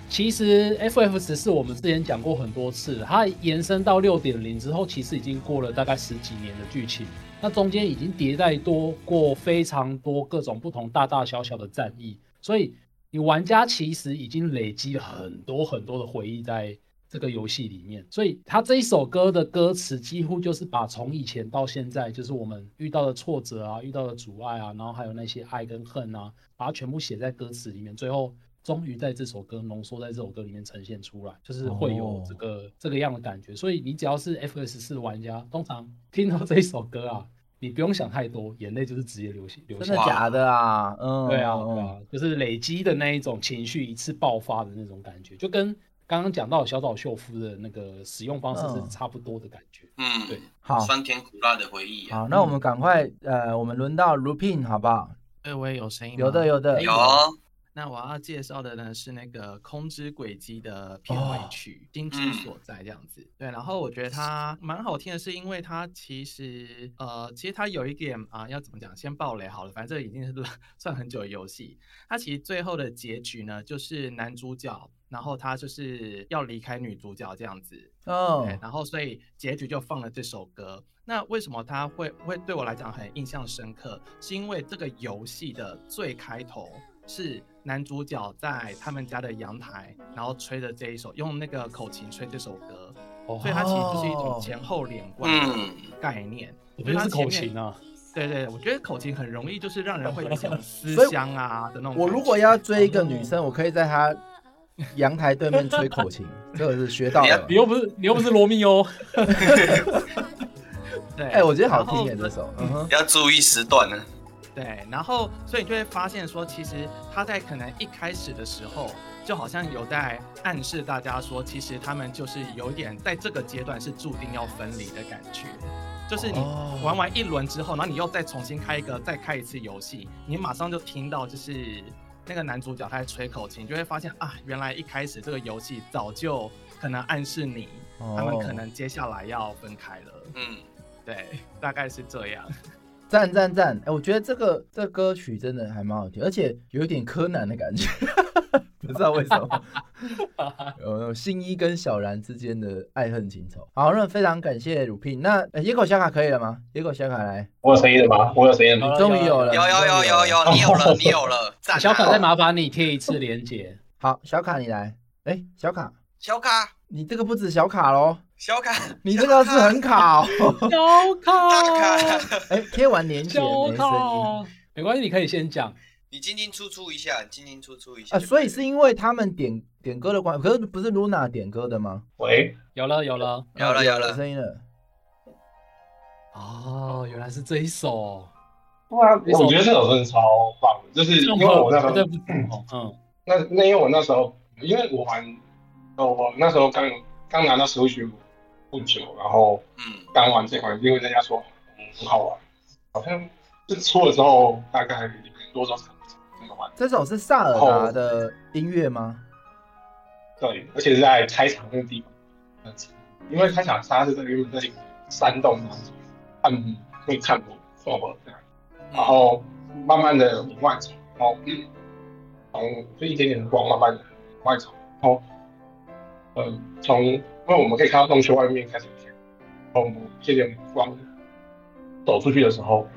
其实 FF 十四我们之前讲过很多次，它延伸到六点零之后，其实已经过了大概十几年的剧情。那中间已经迭代多过非常多各种不同大大小小的战役，所以你玩家其实已经累积了很多很多的回忆在。这个游戏里面。所以他这一首歌的歌词几乎就是把从以前到现在，就是我们遇到的挫折啊，遇到的阻碍啊，然后还有那些爱跟恨啊，把它全部写在歌词里面，最后。终于在这首歌浓缩在这首歌里面呈现出来，就是会有这个这个样的感觉。所以你只要是 F S 四玩家，通常听到这一首歌啊，你不用想太多，眼泪就是直接流下流下。真的假的啊？嗯，对啊，对啊，就是累积的那一种情绪一次爆发的那种感觉，就跟刚刚讲到小岛秀夫的那个使用方式是差不多的感觉。嗯，对，好，酸甜苦辣的回忆。好，那我们赶快呃，我们轮到 Rupin 好不好？哎，我也有声音。有的，有的，有。那我要介绍的呢是那个《空之轨迹》的片尾曲《心之所在》这样子。对，然后我觉得它蛮好听的，是因为它其实呃，其实它有一点啊，要怎么讲？先爆雷好了，反正这已经是 算很久的游戏。它其实最后的结局呢，就是男主角，然后他就是要离开女主角这样子。哦。对，然后所以结局就放了这首歌。那为什么他会会对我来讲很印象深刻？是因为这个游戏的最开头是。男主角在他们家的阳台，然后吹着这一首，用那个口琴吹这首歌，所以它其实就是一种前后连贯的概念。我觉得是口琴啊，对对，我觉得口琴很容易就是让人会有一种思 乡啊的那种。我如果要追一个女生，我可以在她阳台对面吹口琴，这个是学到了。你又不是你又不是罗密欧。对，哎，我觉得好听耶这首，要注意时段呢。对，然后所以你就会发现说，其实他在可能一开始的时候，就好像有在暗示大家说，其实他们就是有点在这个阶段是注定要分离的感觉。就是你玩完一轮之后，然后你又再重新开一个，再开一次游戏，你马上就听到就是那个男主角他在吹口琴，就会发现啊，原来一开始这个游戏早就可能暗示你，他们可能接下来要分开了。嗯，对，大概是这样。赞赞赞！哎，我觉得这个这歌曲真的还蛮好听，而且有一点柯南的感觉，不知道为什么。有新一跟小然之间的爱恨情仇。好，那非常感谢鲁聘。那野口小卡可以了吗？野口小卡来，我有声音了吗？我有声音了，终于有了，有有有有有，你有了，你有了。小卡再麻烦你贴一次连接。好，小卡你来。哎，小卡，小卡，你这个不止小卡喽。小卡，你这个是很卡，小卡，哎，贴完连接没声音，没关系，你可以先讲，你进进出出一下，进进出出一下啊，所以是因为他们点点歌的关，可是不是 Luna 点歌的吗？喂，有了有了。有了有了声音了，哦，原来是这一首，哇，我觉得这首真的超棒，就是因为我那时候，嗯，那那因为我那时候，因为我玩，哦，我那时候刚刚拿到 Switch。不久，然后嗯，刚玩这款，因为人家说嗯很好玩，好像是出了之后大概多少场这首是萨尔达的音乐吗？对，而且是在开场那个地方，因为开场它是在因为在山洞当中，他们会看过错过这样，然后慢慢的往外走，然后嗯，从就一点点的光慢慢的往外走，然后嗯从。因为我们可以看到洞穴外面开始天，然后我们借点光走出去的时候，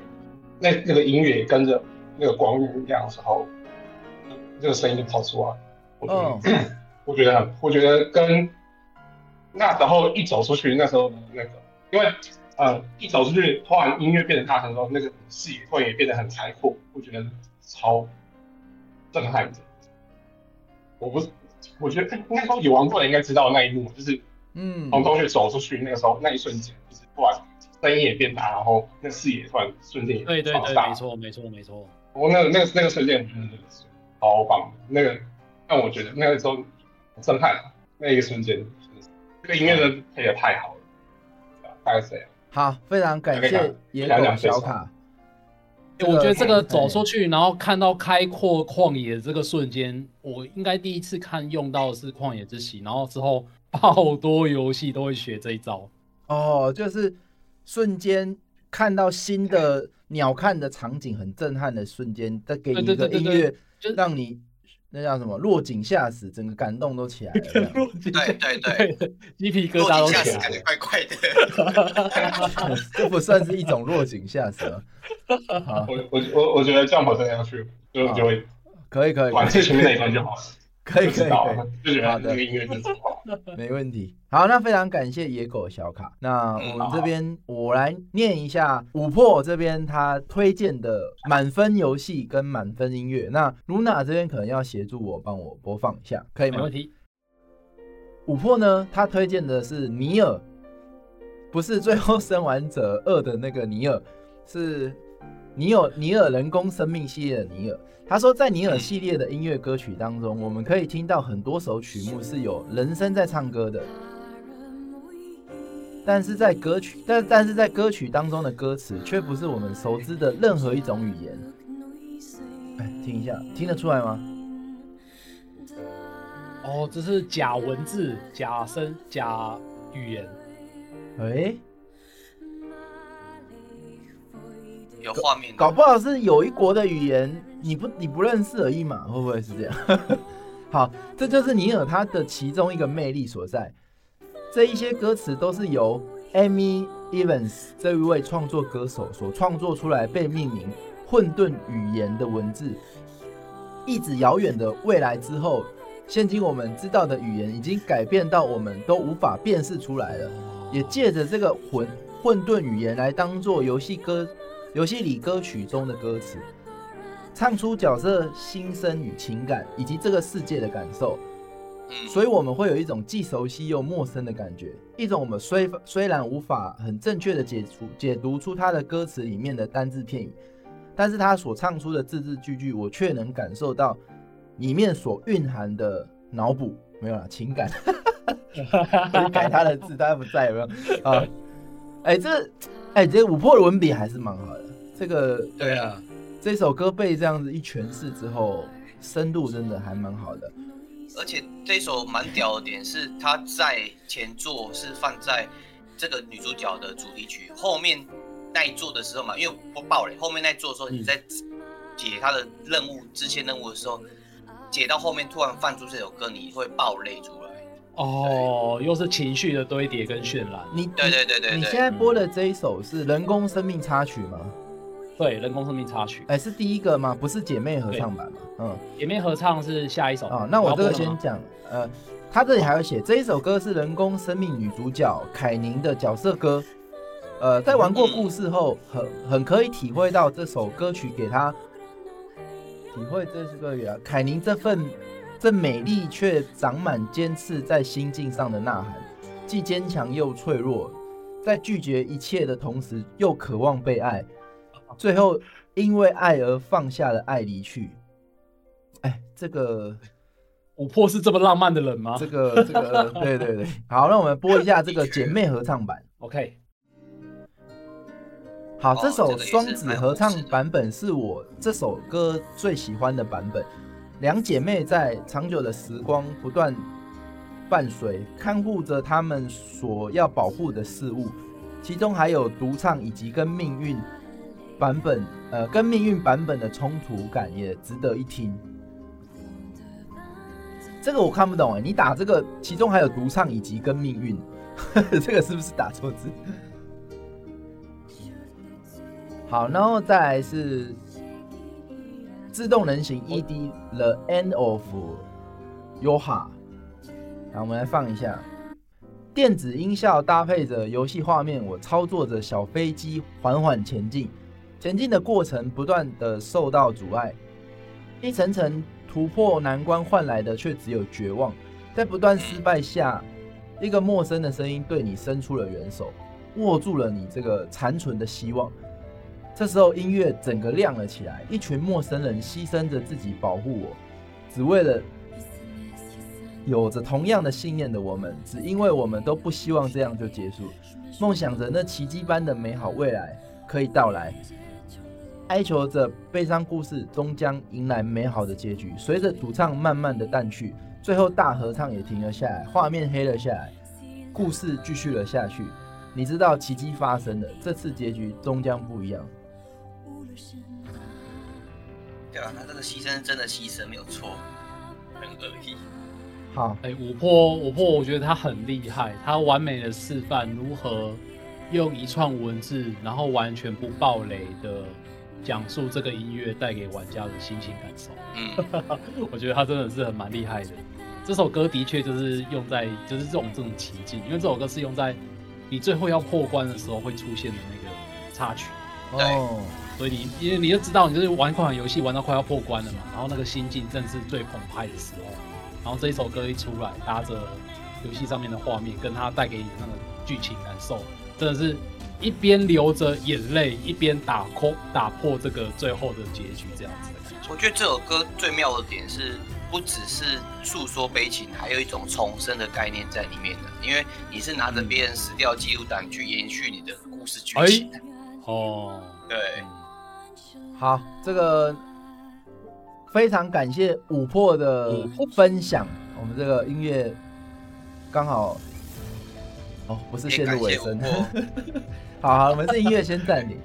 那那个音乐也跟着那个光亮的时候，这个声音就跑出来。嗯，我觉得很，我觉得跟那时候一走出去那时候的那个，因为呃一走出去，突然音乐变得大声之后，那个视野会也变得很开阔，我觉得超震撼的。我不是，我觉得应该说有玩过的应该知道那一幕，就是。嗯，从洞穴走出去那个时候，那一瞬间就是突然声音也变大，然后那视野突然瞬间也对对对，没错没错没错。我那个那个那个瞬间真的是超棒，那个让我觉得那个时候震撼，那一个瞬间，这个音乐的配的太好了，大概是这样。好，非常感谢野狗小卡。我觉得这个走出去，然后看到开阔旷野这个瞬间，我应该第一次看用到的是旷野之息，然后之后。好多游戏都会学这一招哦，就是瞬间看到新的鸟瞰的场景，很震撼的瞬间，再给你一个音乐，就让你那叫什么落井下石，整个感动都起来了。对对对，鸡皮疙瘩都起来，感觉怪怪的。这不算是一种落井下石吗？我我我我觉得这样跑真的要去，就就会可以可以，管最前面那一段就好了。可以可以可以，好的，没问题。好，那非常感谢野狗小卡。那我们这边我来念一下五破这边他推荐的满分游戏跟满分音乐。那露娜这边可能要协助我帮我播放一下，可以吗？没问题。五破呢，他推荐的是尼尔，不是最后生还者二的那个尼尔，是。尼尔尼尔人工生命系列的尼尔，他说在尼尔系列的音乐歌曲当中，我们可以听到很多首曲目是有人声在唱歌的，但是在歌曲但但是在歌曲当中的歌词却不是我们熟知的任何一种语言。哎，听一下，听得出来吗？哦，这是假文字、假声、假语言。哎。有画面，搞不好是有一国的语言，你不你不认识而已嘛？会不会是这样？好，这就是尼尔他的其中一个魅力所在。这一些歌词都是由 Amy Evans 这一位创作歌手所创作出来，被命名“混沌语言”的文字。一直遥远的未来之后，现今我们知道的语言已经改变到我们都无法辨识出来了。也借着这个混混沌语言来当做游戏歌。游戏里歌曲中的歌词，唱出角色心声与情感，以及这个世界的感受，所以我们会有一种既熟悉又陌生的感觉，一种我们虽虽然无法很正确的解除解读出他的歌词里面的单字片语，但是他所唱出的字字句句，我却能感受到里面所蕴含的脑补，没有啦，情感，改他的字，他不在有没有啊？哎，这。哎，这五破的文笔还是蛮好的。这个对啊，这首歌被这样子一诠释之后，深度真的还蛮好的。而且这首蛮屌的点是，它在前作是放在这个女主角的主题曲后面那一座的时候嘛，因为不爆雷。后面那一座的时候，你在解他的任务支线任务的时候，解到后面突然放出这首歌，你会爆泪出来。哦，又是情绪的堆叠跟渲染。你对对对对，你现在播的这一首是人工生命插曲吗？对，人工生命插曲。哎，是第一个吗？不是姐妹合唱版吗？嗯，姐妹合唱是下一首啊。那我这个先讲，呃，他这里还有写这一首歌是人工生命女主角凯宁的角色歌。呃，在玩过故事后，很很可以体会到这首歌曲给他体会这是个啊，凯宁这份。这美丽却长满尖刺在心境上的呐喊，既坚强又脆弱，在拒绝一切的同时又渴望被爱，最后因为爱而放下了爱离去。哎，这个 琥珀是这么浪漫的人吗？这个这个，对对对。好，那我们播一下这个姐妹合唱版。OK。好，这首双子合唱版本是我这首歌最喜欢的版本。两姐妹在长久的时光不断伴随，看护着他们所要保护的事物，其中还有独唱以及跟命运版本，呃，跟命运版本的冲突感也值得一听。这个我看不懂哎，你打这个，其中还有独唱以及跟命运，这个是不是打错字？好，然后再来是。自动人形 ED The End of Yoha，好，我们来放一下。电子音效搭配着游戏画面，我操作着小飞机缓缓前进，前进的过程不断的受到阻碍，一层层突破难关换来的却只有绝望，在不断失败下，一个陌生的声音对你伸出了援手，握住了你这个残存的希望。这时候音乐整个亮了起来，一群陌生人牺牲着自己保护我，只为了有着同样的信念的我们，只因为我们都不希望这样就结束，梦想着那奇迹般的美好未来可以到来，哀求着悲伤故事终将迎来美好的结局。随着主唱慢慢的淡去，最后大合唱也停了下来，画面黑了下来，故事继续了下去。你知道奇迹发生了，这次结局终将不一样。对啊，他这个牺牲真的牺牲没有错，很恶意。好，哎，五破五破，我觉得他很厉害，他完美的示范如何用一串文字，然后完全不爆雷的讲述这个音乐带给玩家的心情感受。嗯，我觉得他真的是很蛮厉害的。这首歌的确就是用在就是这种这种情境，因为这首歌是用在你最后要破关的时候会出现的那个插曲。哦，所以你因为你就知道你就是玩一款游戏玩到快要破关了嘛，然后那个心境正是最澎湃的时候，然后这一首歌一出来，搭着游戏上面的画面，跟它带给你的那个剧情感受，真的是一边流着眼泪，一边打破打破这个最后的结局这样子的感觉。我觉得这首歌最妙的点是，不只是诉说悲情，还有一种重生的概念在里面的，因为你是拿着别人死掉记录档去延续你的故事剧情。哦，对，好，这个非常感谢五破的分享。我们这个音乐刚好，哦，不是陷入尾声。好好，我们这音乐先暂停。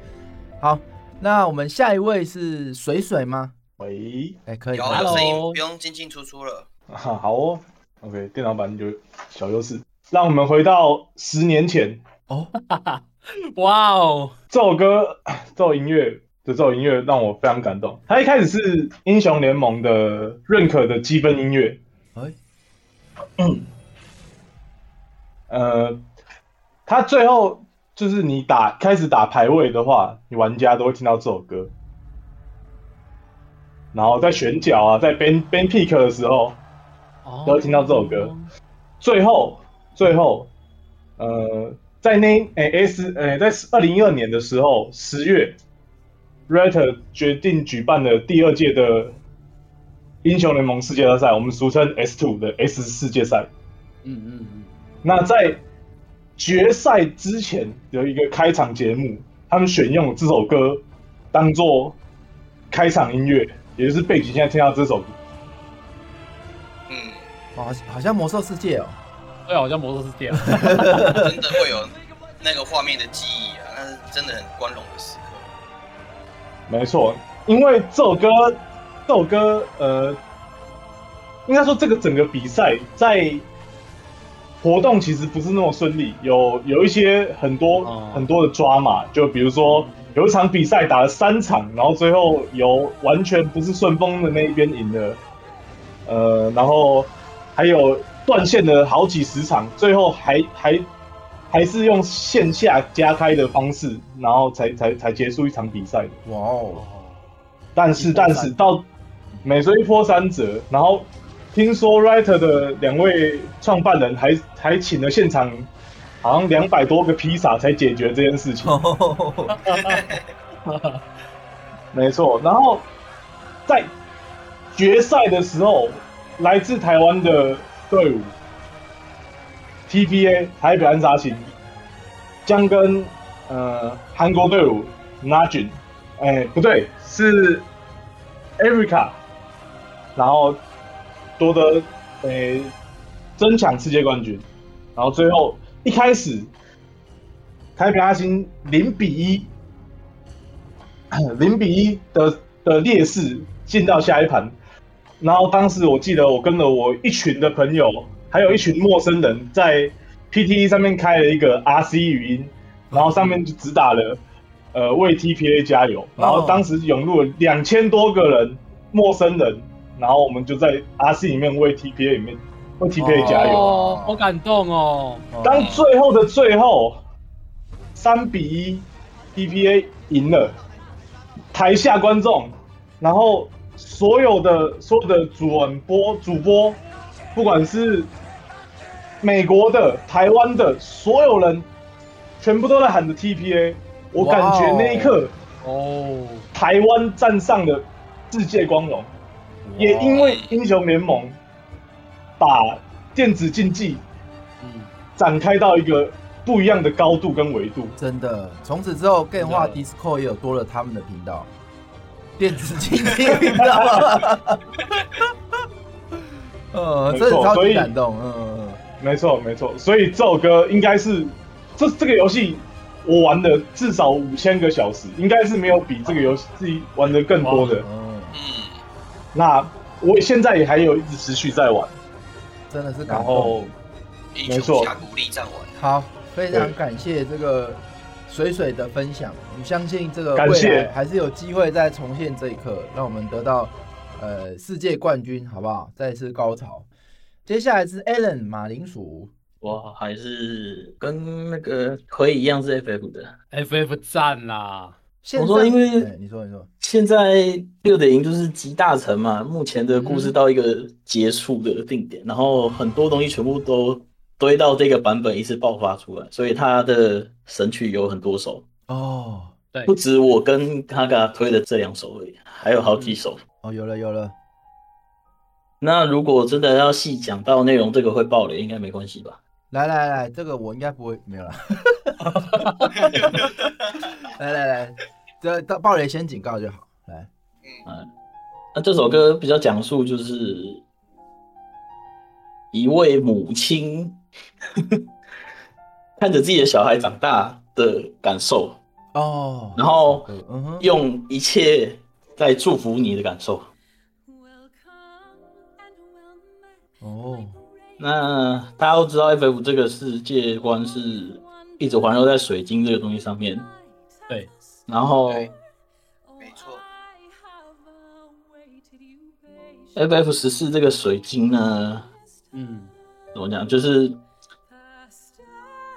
好，那我们下一位是水水吗？喂，哎，可以，有声音，不用进进出出了。好哦，OK，电脑版就小优势。让我们回到十年前哦。哇哦！这首歌，这首音乐的这首音乐让我非常感动。它一开始是英雄联盟的认可的积分音乐。哎，呃，它最后就是你打开始打排位的话，你玩家都会听到这首歌。然后在选角啊，在 ban ban pick 的时候，都会听到这首歌。最后，最后，呃。在那诶 S 诶，在二零一二年的时候，十月 r e t t e 决定举办了第二届的英雄联盟世界大赛，我们俗称 S Two 的 S 世界赛。嗯嗯嗯。那在决赛之前有一个开场节目，他们选用这首歌当做开场音乐，也就是背景。现在听到这首歌，嗯，好，好像魔兽世界哦。对，好像魔兽世界，真的会有那个画面的记忆啊，那是真的很光荣的时刻。没错，因为这首歌，这首歌，呃，应该说这个整个比赛在活动其实不是那么顺利，有有一些很多很多的抓马，就比如说有一场比赛打了三场，然后最后有完全不是顺风的那一边赢了，呃，然后还有。断线了好几十场，最后还还还是用线下加开的方式，然后才才才结束一场比赛的。哇哦！但是但是到每追一波三折，然后听说 Writer 的两位创办人还还请了现场好像两百多个披萨才解决这件事情。没错，然后在决赛的时候，来自台湾的。队伍 TBA 台北安扎星将跟呃韩国队伍 Najin，哎不对是 Erica，然后夺得诶争抢世界冠军，然后最后一开始台北阿星零比一零比一的的劣势进到下一盘。然后当时我记得我跟了我一群的朋友，还有一群陌生人，在 PTE 上面开了一个 RC 语音，然后上面就只打了，呃为 TPA 加油。然后当时涌入了两千多个人，陌生人，然后我们就在 RC 里面为 TPA 里面为 TPA 加油。哦，好感动哦！当最后的最后，三比一，TPA 赢了，台下观众，然后。所有的所有的主播主播，不管是美国的、台湾的，所有人全部都在喊着 TPA。我感觉那一刻，哦，台湾站上了世界光荣，也因为英雄联盟把电子竞技展开到一个不一样的高度跟维度。真的，从此之后，电话 Discord 也有多了他们的频道。电子竞技，频道吗？呃，真的超级感动。嗯，没错，没错。所以这首歌应该是这这个游戏我玩的至少五千个小时，应该是没有比这个游戏自己玩的更多的。嗯那我现在也还有一直持续在玩，真的是感动。没错，鼓励战玩。好，非常感谢这个水水的分享，我相信这个感谢还是有机会再重现这一刻，让我们得到呃世界冠军，好不好？再次高潮。接下来是 Allen 马铃薯，我还是跟那个辉一样是 FF 的，FF 赞啦。我说，因为你说你说，现在六点零就是集大成嘛，目前的故事到一个结束的定点，然后很多东西全部都堆到这个版本一次爆发出来，所以他的神曲有很多首。哦，对，不止我跟他给他推的这两首而已，还有好几首。哦，有了有了。那如果真的要细讲到内容，这个会爆雷，应该没关系吧？来来来，这个我应该不会没有了。来来来。这到暴雷先警告就好。来，嗯，那这首歌比较讲述就是一位母亲 看着自己的小孩长大的感受哦，然后用一切在祝福你的感受。哦，那大家都知道 FF 这个世界观是一直环绕在水晶这个东西上面，对。然后，没错，FF 十四这个水晶呢，嗯，怎么讲？就是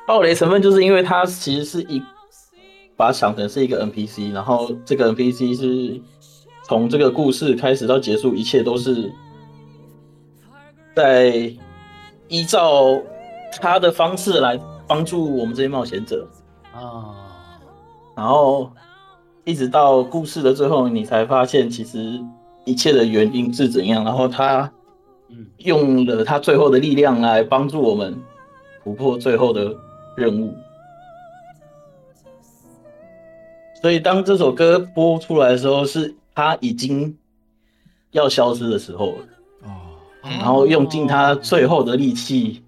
暴雷成分，就是因为它其实是一把它想成是一个 NPC，然后这个 NPC 是从这个故事开始到结束，一切都是在依照他的方式来帮助我们这些冒险者啊。然后一直到故事的最后，你才发现其实一切的原因是怎样。然后他，用了他最后的力量来帮助我们突破最后的任务。所以当这首歌播出来的时候，是他已经要消失的时候了。哦，然后用尽他最后的力气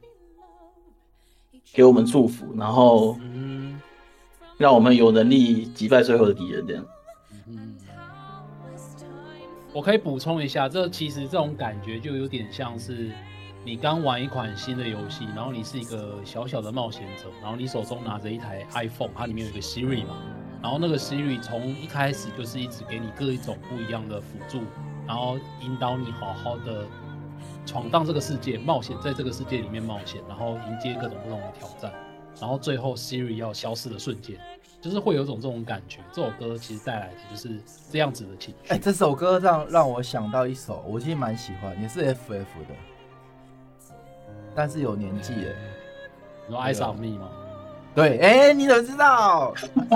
给我们祝福，然后。让我们有能力击败最后的敌人，这样。嗯，我可以补充一下，这其实这种感觉就有点像是你刚玩一款新的游戏，然后你是一个小小的冒险者，然后你手中拿着一台 iPhone，它里面有一个 Siri 嘛，然后那个 Siri 从一开始就是一直给你各一种不一样的辅助，然后引导你好好的闯荡这个世界，冒险在这个世界里面冒险，然后迎接各种不同的挑战。然后最后 Siri 要消失的瞬间，就是会有种这种感觉。这首歌其实带来的就是这样子的情绪。哎，这首歌让让我想到一首，我其实蛮喜欢，也是 FF 的，但是有年纪了。你说爱上 me 吗？对，哎，你怎么知道？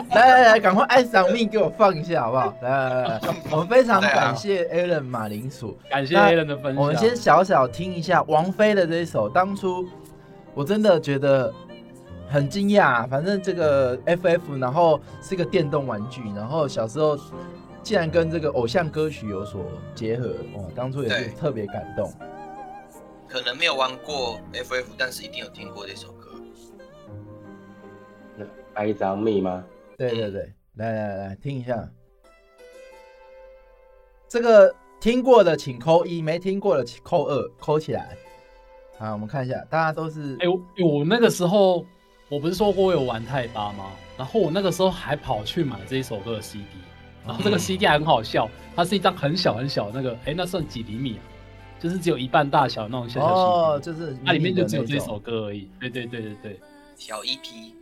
来来来，赶快爱赏命给我放一下好不好？来来来，我们非常感谢 Alan 马铃薯，感谢 Alan 的分享。我们先小小听一下王菲的这一首，当初我真的觉得。很惊讶，反正这个 FF，然后是一个电动玩具，然后小时候竟然跟这个偶像歌曲有所结合，哇，当初也是特别感动。可能没有玩过 FF，但是一定有听过这首歌。那一张密吗？对对对，来来来，听一下。这个听过的请扣一，没听过的请扣二，扣起来。好，我们看一下，大家都是。哎，我那个时候。我不是说过我有玩泰巴吗？然后我那个时候还跑去买这一首歌的 CD，然后这个 CD 还很好笑，它是一张很小很小那个，哎，那算几厘米啊？就是只有一半大小那种小小 CD，哦，就是它里面就只有这首歌而已。对对对对对，小 EP。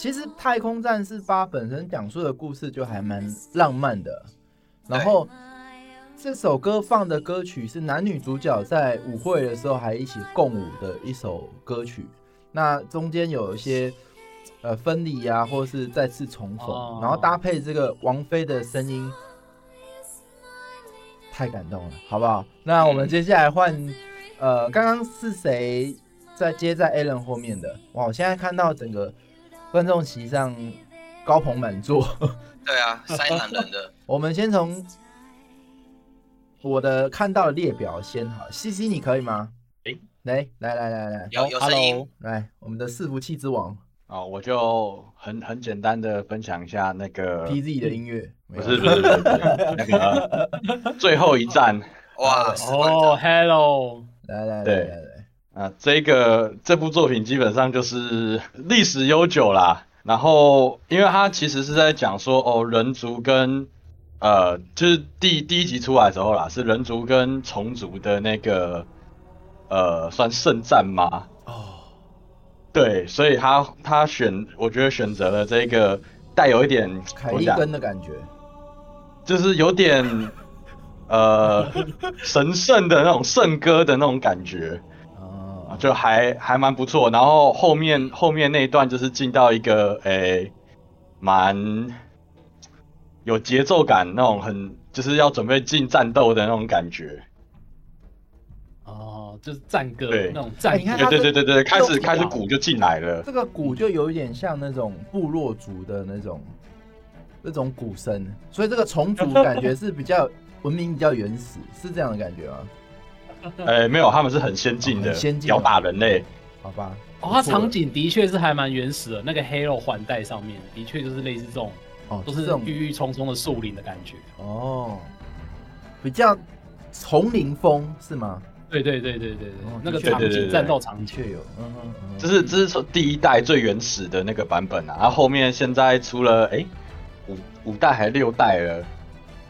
其实《太空战士八》本身讲述的故事就还蛮浪漫的，然后这首歌放的歌曲是男女主角在舞会的时候还一起共舞的一首歌曲。那中间有一些呃分离呀，或是再次重逢，然后搭配这个王菲的声音，太感动了，好不好？那我们接下来换呃，刚刚是谁在接在 a l a n 后面的？哇，我现在看到整个观众席上高朋满座。对啊，塞满人的。我们先从我的看到的列表先好西西你可以吗？来来来来来，有有声音，来我们的伺服器之王。啊，我就很很简单的分享一下那个 PZ 的音乐，不是不是不是那个 最后一站，哇哦，Hello，来来来来来啊，这个这部作品基本上就是历史悠久啦，然后因为他其实是在讲说哦，人族跟呃，就是第第一集出来的时候啦，是人族跟虫族的那个呃，算圣战吗？哦，对，所以他他选，我觉得选择了这个带有一点凯利根的感觉，就是有点呃神圣的那种圣歌的那种感觉，哦，就还还蛮不错。然后后面后面那一段就是进到一个诶蛮。有节奏感，那种很就是要准备进战斗的那种感觉。哦，就是战歌那种战，对对对对对，开始开始鼓就进来了。这个鼓就有一点像那种部落族的那种那种鼓声，所以这个虫族 感觉是比较文明、比较原始，是这样的感觉吗？哎，没有，他们是很先进的，先进。吊打人类。好吧，哦，它场景的确是还蛮原始的，那个黑肉环带上面的确就是类似这种。哦，都是这种。郁郁葱葱的树林的感觉。哦，比较丛林风是吗？对对对对对对，那个场景战斗场景。有，嗯嗯，这是这是从第一代最原始的那个版本啊，然后后面现在出了哎五五代还是六代了，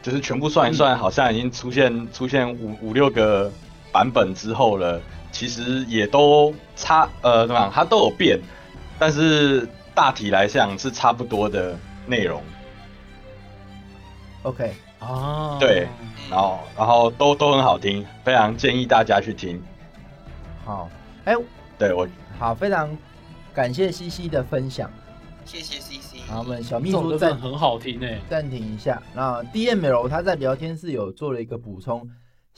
就是全部算一算，好像已经出现出现五五六个版本之后了，其实也都差呃怎么样，它都有变，但是大体来讲是差不多的。内容，OK 啊，对，然后然后都都很好听，非常建议大家去听。好，哎，对我好，非常感谢西西的分享，谢谢西西。好，我们小秘书暂很好听诶，暂停一下。那 DML 他在聊天室有做了一个补充，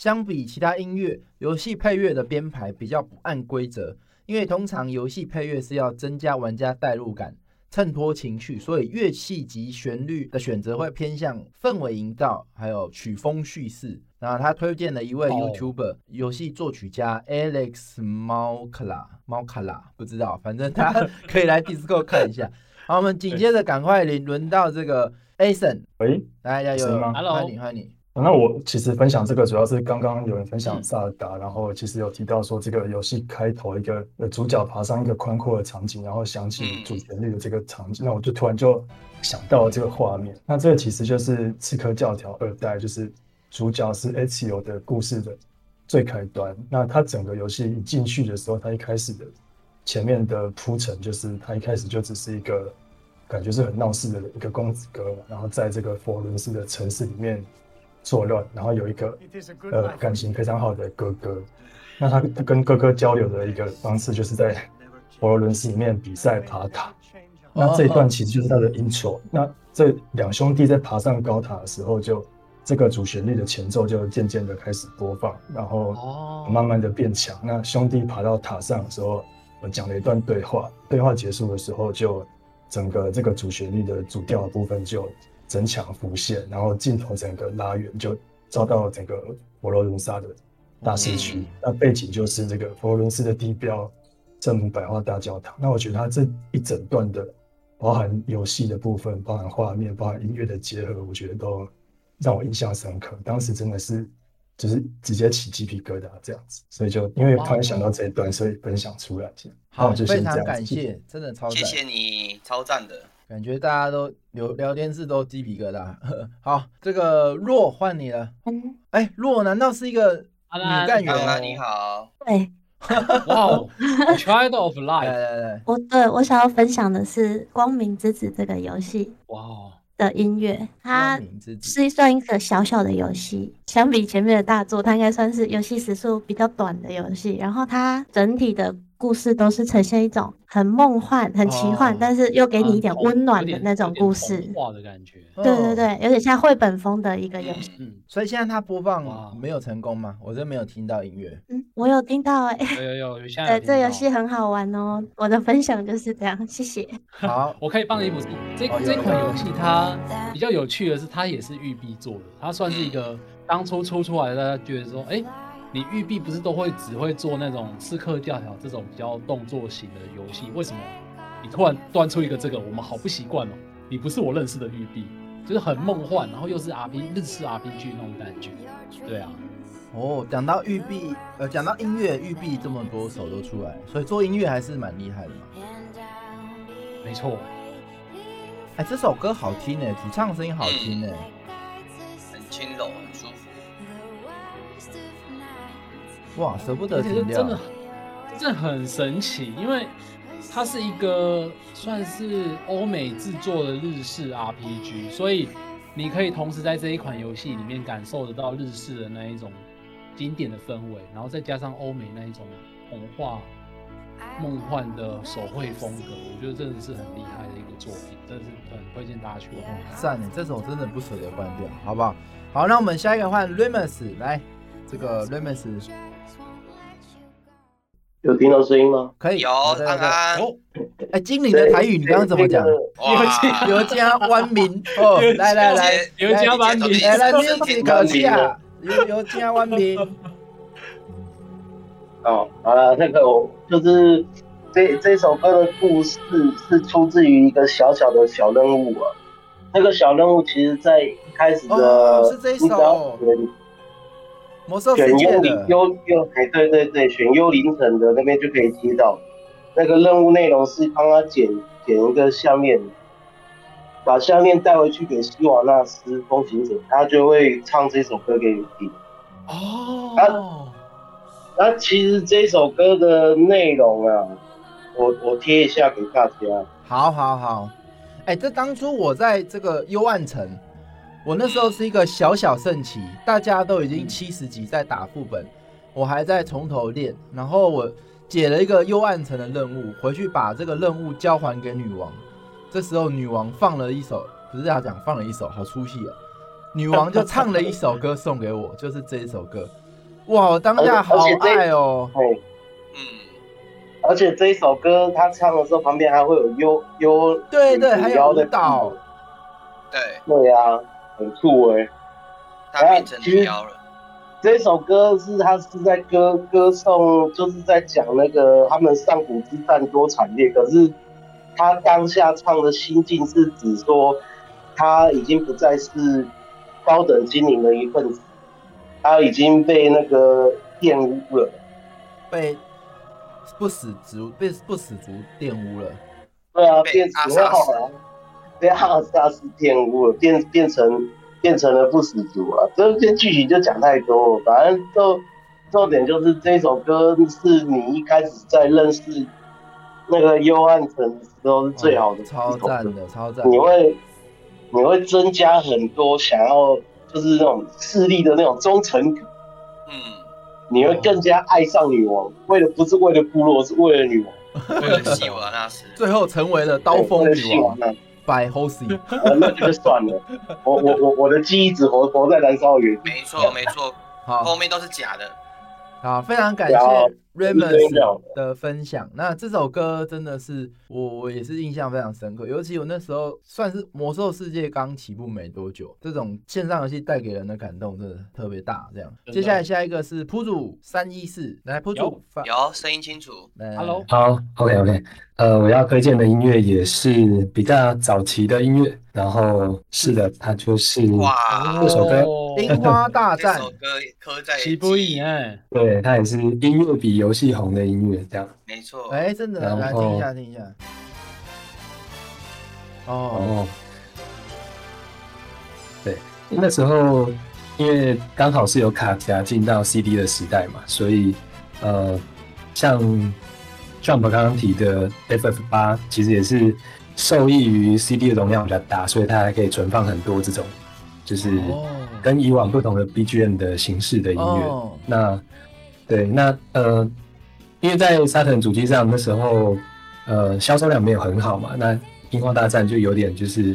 相比其他音乐游戏配乐的编排比较不按规则，因为通常游戏配乐是要增加玩家代入感。衬托情绪，所以乐器及旋律的选择会偏向氛围营造，还有曲风叙事。那他推荐了一位 YouTuber 游戏作曲家 Alex 猫卡拉，猫卡拉不知道，反正他可以来 Discord 看一下。好，我们紧接着赶快轮轮到这个 Ason，喂，大家有吗？Hello，欢迎欢迎。那我其实分享这个主要是刚刚有人分享萨尔达，然后其实有提到说这个游戏开头一个呃主角爬上一个宽阔的场景，然后想起主旋律的这个场景，那我就突然就想到了这个画面。那这个其实就是《刺客教条二代》，就是主角是 Ezio 的故事的最开端。那他整个游戏一进去的时候，他一开始的前面的铺陈就是他一开始就只是一个感觉是很闹事的一个公子哥，然后在这个佛罗伦斯的城市里面。作乱，然后有一个呃感情非常好的哥哥，那他跟哥哥交流的一个方式就是在佛罗伦斯里面比赛爬塔，那这一段其实就是他的 intro。那这两兄弟在爬上高塔的时候，就这个主旋律的前奏就渐渐的开始播放，然后慢慢的变强。那兄弟爬到塔上的时候，我讲了一段对话，对话结束的时候，就整个这个主旋律的主调的部分就。增强浮现，然后镜头整个拉远，就照到整个佛罗伦萨的大市区。那背景就是这个佛罗伦斯的地标圣母百花大教堂。那我觉得它这一整段的，包含游戏的部分，包含画面，包含音乐的结合，我觉得都让我印象深刻。当时真的是就是直接起鸡皮疙瘩这样子，所以就因为突然想到这一段，所以分享出来。好，非常感谢，真的超谢谢你，超赞的。感觉大家都聊聊天室都鸡皮疙瘩。好，这个若换你了。嗯，哎，若难道是一个女干员吗？你好。对。哇哦，Child of Light。对对对。我对我想要分享的是《光明之子》这个游戏。哇哦。的音乐，它是算一个小小的游戏，相比前面的大作，它应该算是游戏时速比较短的游戏。然后它整体的。故事都是呈现一种很梦幻、很奇幻，但是又给你一点温暖的那种故事。画的感觉，对对对，有点像绘本风的一个游戏。嗯，所以现在它播放没有成功吗？我真没有听到音乐。嗯，我有听到哎。有有有，现在。对，这游戏很好玩哦。我的分享就是这样，谢谢。好，我可以帮你补充。这这款游戏它比较有趣的是，它也是育碧做的，它算是一个当初出出来，大家觉得说，哎。你玉碧不是都会只会做那种刺客教条这种比较动作型的游戏？为什么你突然端出一个这个，我们好不习惯哦？你不是我认识的玉碧，就是很梦幻，然后又是 R P 日式 R P G 那种感觉。对啊，哦，讲到玉碧，呃，讲到音乐，玉碧这么多首都出来，所以做音乐还是蛮厉害的嘛。没错，哎，这首歌好听哎，主唱声音好听哎，很轻柔，哇，舍不得停掉，真的，这很神奇，因为它是一个算是欧美制作的日式 RPG，所以你可以同时在这一款游戏里面感受得到日式的那一种经典的氛围，然后再加上欧美那一种童话。梦幻的手绘风格，我觉得真的是很厉害的一个作品，真的是很推荐大家去玩。赞呢，这首真的不舍得关掉，好不好？好，那我们下一个换 Remus 来，这个 Remus 有听到声音吗？可以，有，安安。哦，哎，精灵的台语你刚刚怎么讲？有有加湾民 哦，来来来，有加湾民，来来，music 可下，有有加湾民。哦，好了，那个我就是这这首歌的故事是出自于一个小小的小任务啊。那个小任务其实在一开始的，是这一首魔兽选幽灵幽幽，哎，对对对，选幽灵城的那边就可以接到。那个任务内容是帮他捡捡一个项链，把项链带回去给希瓦纳斯风行者，他就会唱这首歌给你听。哦。那其实这首歌的内容啊，我我贴一下给大家。好，好，好。哎，这当初我在这个幽暗城，我那时候是一个小小圣骑，大家都已经七十级在打副本，我还在从头练。然后我解了一个幽暗城的任务，回去把这个任务交还给女王。这时候女王放了一首，不是要讲放了一首，好出戏啊！女王就唱了一首歌送给我，就是这一首歌。哇，我当下好爱哦！嗯，而且这一首歌他唱的时候，旁边还会有悠悠，对对，还有舞蹈，对对呀，很酷哎！他变成女妖了。这首歌是他是在歌歌颂，就是在讲那个他们上古之战多惨烈。可是他当下唱的心境是指说，他已经不再是高等精灵的一份子。他已经被那个玷污了，被不死族被不死族玷污了。对啊，变阿萨斯，被阿萨斯玷污了，变变成变成了不死族啊！这这剧情就讲太多了，反正重重点就是这首歌是你一开始在认识那个幽暗城的时候是最好的，超赞的，超赞。你会你会增加很多想要。就是那种势力的那种忠诚感，嗯，你会更加爱上女王，为了不是为了部落，是为了女王，为了希瓦纳斯，最后成为了刀锋女王。By Hosey，那就算了，我我我我的记忆只活活在燃烧云。没错没错，好，后面都是假的。好，非常感谢 Remus 的分享。那这首歌真的是我我也是印象非常深刻，尤其我那时候算是魔兽世界刚起步没多久，这种线上游戏带给人的感动真的特别大。这样，接下来下一个是铺主三一四，来铺主，有声音清楚，Hello，好，OK OK，呃，我要推荐的音乐也是比较早期的音乐。然后是的，它就是这首歌《樱花大战》。这首歌刻在起步一哎，对，它也是音乐比游戏红的音乐，这样。没错。哎，真的，来听一下，听一下。哦。对，那时候因为刚好是有卡夹进到 CD 的时代嘛，所以呃，像 Jump 刚刚提的 FF 八，其实也是。受益于 CD 的容量比较大，所以它还可以存放很多这种，就是跟以往不同的 BGM 的形式的音乐。那对，那呃，因为在沙腾主机上那时候，呃，销售量没有很好嘛，那《樱花大战》就有点就是，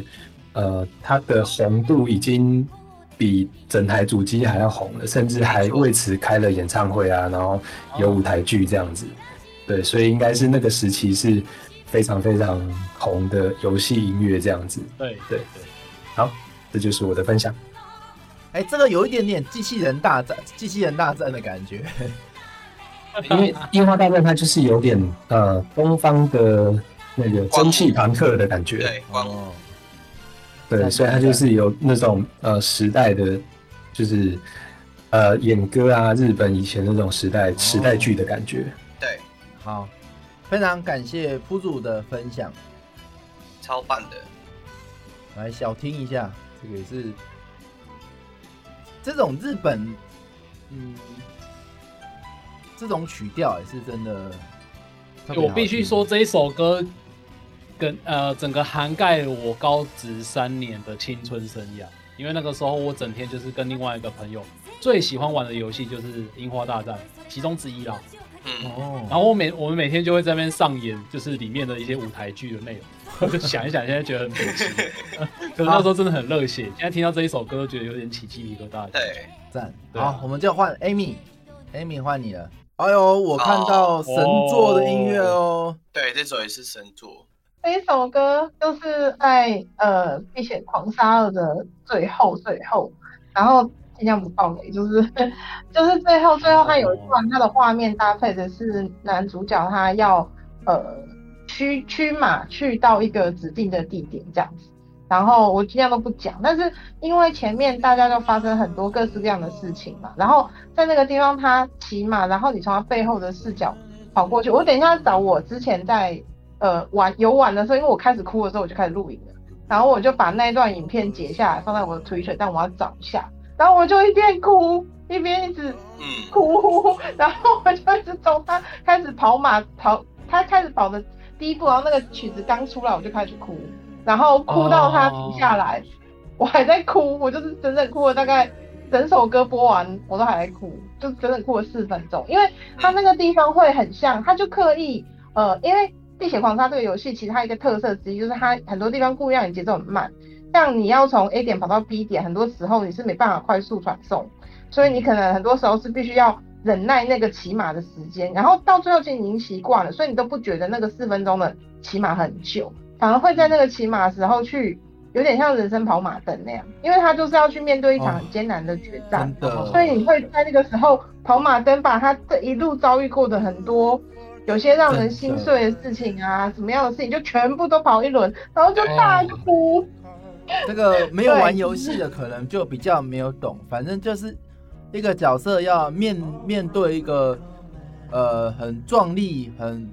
呃，它的红度已经比整台主机还要红了，甚至还为此开了演唱会啊，然后有舞台剧这样子。对，所以应该是那个时期是。非常非常红的游戏音乐这样子，对对对，好，这就是我的分享。哎，这个有一点点机器人大战、机器人大战的感觉，因为樱花大战它就是有点呃东方的那个蒸汽朋克的感觉，对，哦，对，所以它就是有那种呃时代的，就是呃演歌啊，日本以前那种时代时代剧的感觉，对，好。非常感谢铺主的分享，超棒的。来小听一下，这个也是这种日本，嗯，这种曲调也是真的。我必须说这一首歌，跟呃整个涵盖我高职三年的青春生涯，因为那个时候我整天就是跟另外一个朋友最喜欢玩的游戏就是《樱花大战》其中之一啦。哦，然后我每我们每天就会在那边上演，就是里面的一些舞台剧的内容。就想一想，现在觉得很可惜。可是那时候真的很热血，现在听到这一首歌，觉得有点起鸡皮疙瘩。对，赞。好，我们就换 Amy，Amy 换你了。哎呦，我看到神作的音乐哦。对，这首也是神作。这一首歌就是在呃《碧血狂杀二》的最后最后，然后。尽量不暴雷，就是就是最后最后他有一段他的画面搭配的是男主角他要呃驱驱马去到一个指定的地点这样子，然后我尽量都不讲，但是因为前面大家就发生很多各式各样的事情嘛，然后在那个地方他骑马，然后你从他背后的视角跑过去，我等一下找我之前在呃玩游玩的时候，因为我开始哭的时候我就开始录影了，然后我就把那段影片截下来放在我的推特，但我要找一下。然后我就一边哭一边一直哭，然后我就一直从他开始跑马跑，他开始跑的第一部，然后那个曲子刚出来我就开始哭，然后哭到他停下来，我还在哭，我就是整整哭了大概整首歌播完我都还在哭，就整整哭了四分钟，因为他那个地方会很像，他就刻意呃，因为《碧血狂杀》这个游戏其实它一个特色之一就是它很多地方故意让你节奏很慢。像你要从 A 点跑到 B 点，很多时候你是没办法快速传送，所以你可能很多时候是必须要忍耐那个骑马的时间，然后到最后其实已经习惯了，所以你都不觉得那个四分钟的骑马很久，反而会在那个骑马的时候去有点像人生跑马灯那样，因为他就是要去面对一场很艰难的决战，所以你会在那个时候跑马灯，把他这一路遭遇过的很多有些让人心碎的事情啊，什么样的事情就全部都跑一轮，然后就大哭。这个没有玩游戏的可能就比较没有懂，反正就是一个角色要面面对一个呃很壮丽、很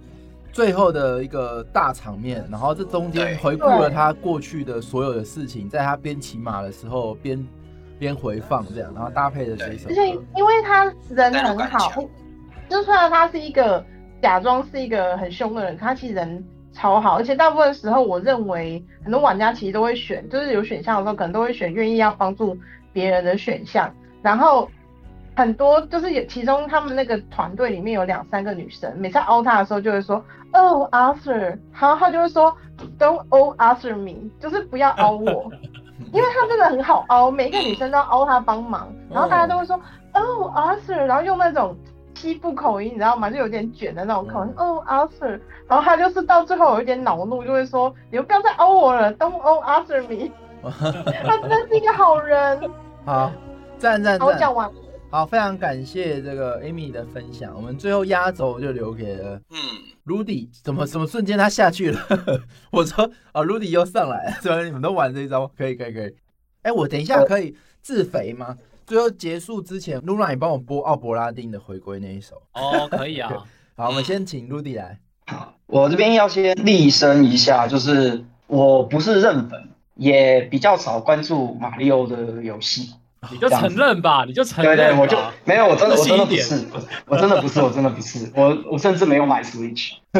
最后的一个大场面，然后这中间回顾了他过去的所有的事情，在他边骑马的时候边边回放这样，然后搭配的这一首。而且因为他人很好，就算他是一个假装是一个很凶的人，他其实人。超好，而且大部分时候，我认为很多玩家其实都会选，就是有选项的时候，可能都会选愿意要帮助别人的选项。然后很多就是也，其中他们那个团队里面有两三个女生，每次凹他的时候就会说，Oh Arthur，然后他就会说，Don't o Arthur me，就是不要凹我，因为他真的很好凹，每一个女生都要凹他帮忙，然后大家都会说，Oh Arthur，然后用那种。西部口音，你知道吗？就有点卷的那种口音。，Oh，Arthur，然后他就是到最后有一点恼怒，就会说：“你们不要再凹我了，Don't o Arthur me。”他真的是一个好人。好，赞赞赞。我讲完。好，非常感谢这个 Amy 的分享。我们最后压轴就留给了嗯，Rudy。怎么什么瞬间他下去了？我说啊，Rudy 又上来了。所以你们都玩这一招，可以可以可以。哎，我等一下可以自肥吗？最后结束之前，露娜，你帮我播奥伯拉丁的回归那一首哦，可以啊。好，我们先请 Rudy 来。好，我这边要先立声一下，就是我不是认粉，也比较少关注马里奥的游戏。你就承认吧，你就承认。对对，我就没有，我真的我真的不是，我真的不是，我真的不是，我我甚至没有买 Switch。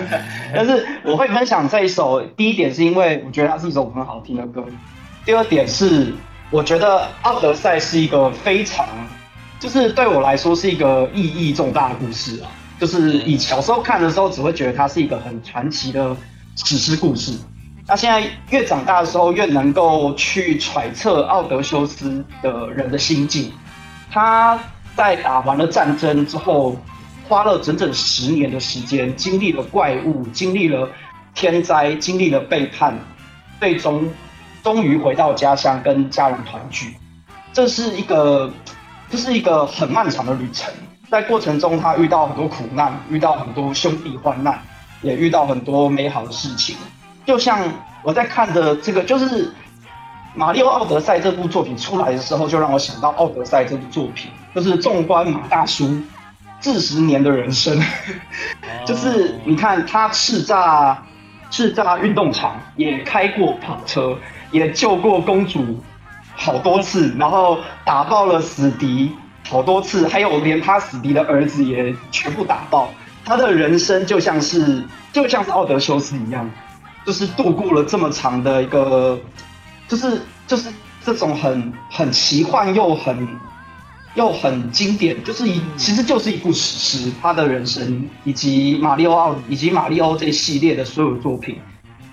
但是我会分享这一首，第一点是因为我觉得它是一首很好听的歌，第二点是。我觉得《奥德赛》是一个非常，就是对我来说是一个意义重大的故事啊。就是以小时候看的时候，只会觉得它是一个很传奇的史诗故事。那现在越长大的时候，越能够去揣测奥德修斯的人的心境。他在打完了战争之后，花了整整十年的时间，经历了怪物，经历了天灾，经历了背叛，最终。终于回到家乡跟家人团聚，这是一个，这是一个很漫长的旅程。在过程中，他遇到很多苦难，遇到很多兄弟患难，也遇到很多美好的事情。就像我在看的这个，就是《马里奥奥德赛》这部作品出来的时候，就让我想到《奥德赛》这部作品，就是纵观马大叔四十年的人生，就是你看他叱咤叱咤运动场，也开过跑车。也救过公主好多次，然后打爆了死敌好多次，还有连他死敌的儿子也全部打爆。他的人生就像是就像是奥德修斯一样，就是度过了这么长的一个，就是就是这种很很奇幻又很。又很经典，就是一其实就是一部史诗。他的人生以及马里奥奥以及马里奥这一系列的所有作品，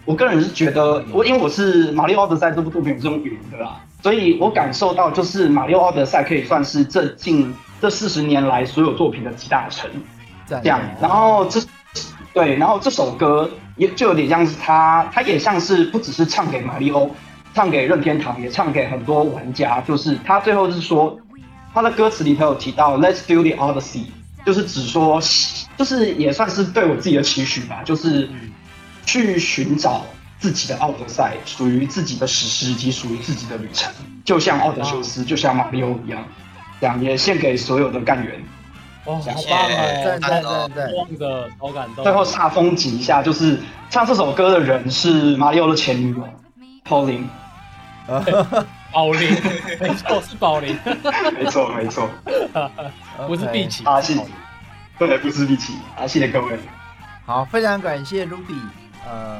我个人是觉得，我因为我是马里奥奥德赛这部作品是用云的啦，所以我感受到就是马里奥奥德赛可以算是这近这四十年来所有作品的集大成，这样。然后这对，然后这首歌也就有点像是他，他也像是不只是唱给马里奥，唱给任天堂，也唱给很多玩家，就是他最后是说。他的歌词里头有提到 "Let's do the Odyssey"，就是指说，就是也算是对我自己的期许吧，就是去寻找自己的奥德赛，属于自己的史诗以及属于自己的旅程，就像奥德修斯，就像马里奥一样，这样也献给所有的干员。哦，好棒啊！赞赞赞赞，的好感动。最后煞风景一下，就是唱这首歌的人是马里奥的前女友 Pauline。宝林，没错是宝林，没错没错，不是碧琪，阿信，对，不是碧琪，阿信的各位，好，非常感谢 Ruby，呃，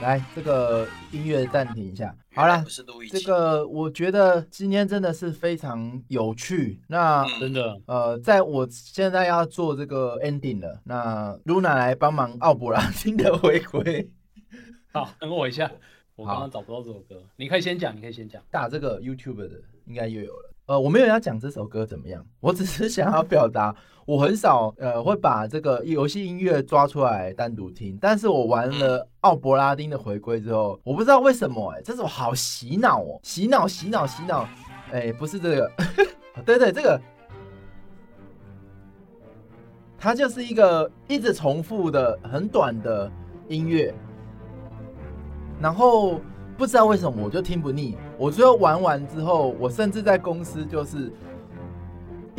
来这个音乐暂停一下，好了，这个我觉得今天真的是非常有趣，那真的，呃，在我现在要做这个 ending 了，那 Luna 来帮忙奥布拉丁的回归，好，等我一下。我刚刚找不到这首歌，你可以先讲，你可以先讲。打这个 YouTube 的应该又有了。呃，我没有要讲这首歌怎么样，我只是想要表达，我很少呃会把这个游戏音乐抓出来单独听。但是我玩了奥伯拉丁的回归之后，我不知道为什么哎，这首好洗脑哦，洗脑洗脑洗脑。哎，不是这个，对对，这个，它就是一个一直重复的很短的音乐。然后不知道为什么我就听不腻，我最后玩完之后，我甚至在公司就是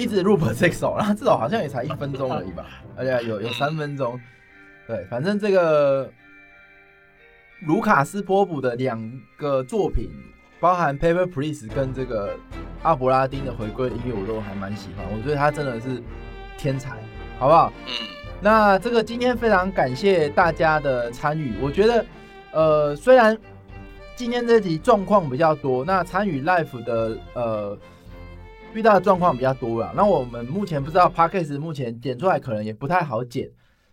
一直 loop 这首，然后这首好像也才一分钟而已吧，而且有有三分钟，对，反正这个卢卡斯波普的两个作品，包含 Paper Please 跟这个阿伯拉丁的回归音乐，我都还蛮喜欢，我觉得他真的是天才，好不好？嗯，那这个今天非常感谢大家的参与，我觉得。呃，虽然今天这集状况比较多，那参与 live 的呃遇到的状况比较多了。那我们目前不知道 p a c k a g e 目前捡出来可能也不太好捡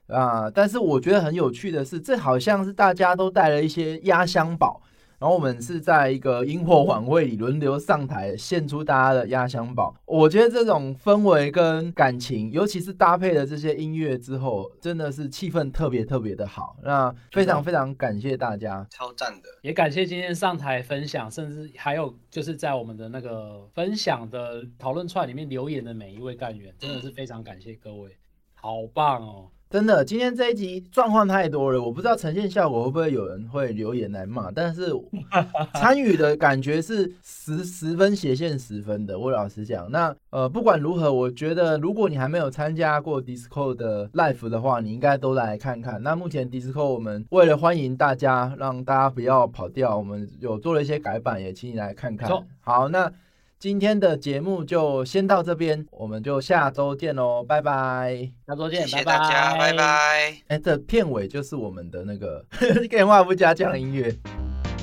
啊。但是我觉得很有趣的是，这好像是大家都带了一些压箱宝。然后我们是在一个萤火晚会里轮流上台献出大家的压箱宝，我觉得这种氛围跟感情，尤其是搭配了这些音乐之后，真的是气氛特别特别的好。那非常非常感谢大家，超赞的，也感谢今天上台分享，甚至还有就是在我们的那个分享的讨论串里面留言的每一位干员，真的是非常感谢各位，好棒哦。真的，今天这一集状况太多了，我不知道呈现效果会不会有人会留言来骂，但是 参与的感觉是十十分斜线十分的。我老实讲，那呃不管如何，我觉得如果你还没有参加过 Discord 的 Live 的话，你应该都来看看。那目前 Discord 我们为了欢迎大家，让大家不要跑掉，我们有做了一些改版，也请你来看看。好，那。今天的节目就先到这边，我们就下周见喽，拜拜，下周见，谢谢大家，拜拜。哎，这片尾就是我们的那个 电话不加酱音乐，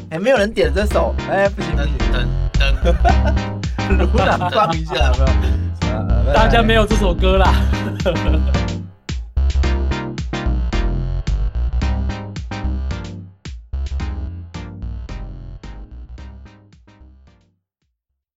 哎，没有人点这首，哎，不行，等等等，如哪放一下，大家没有这首歌啦。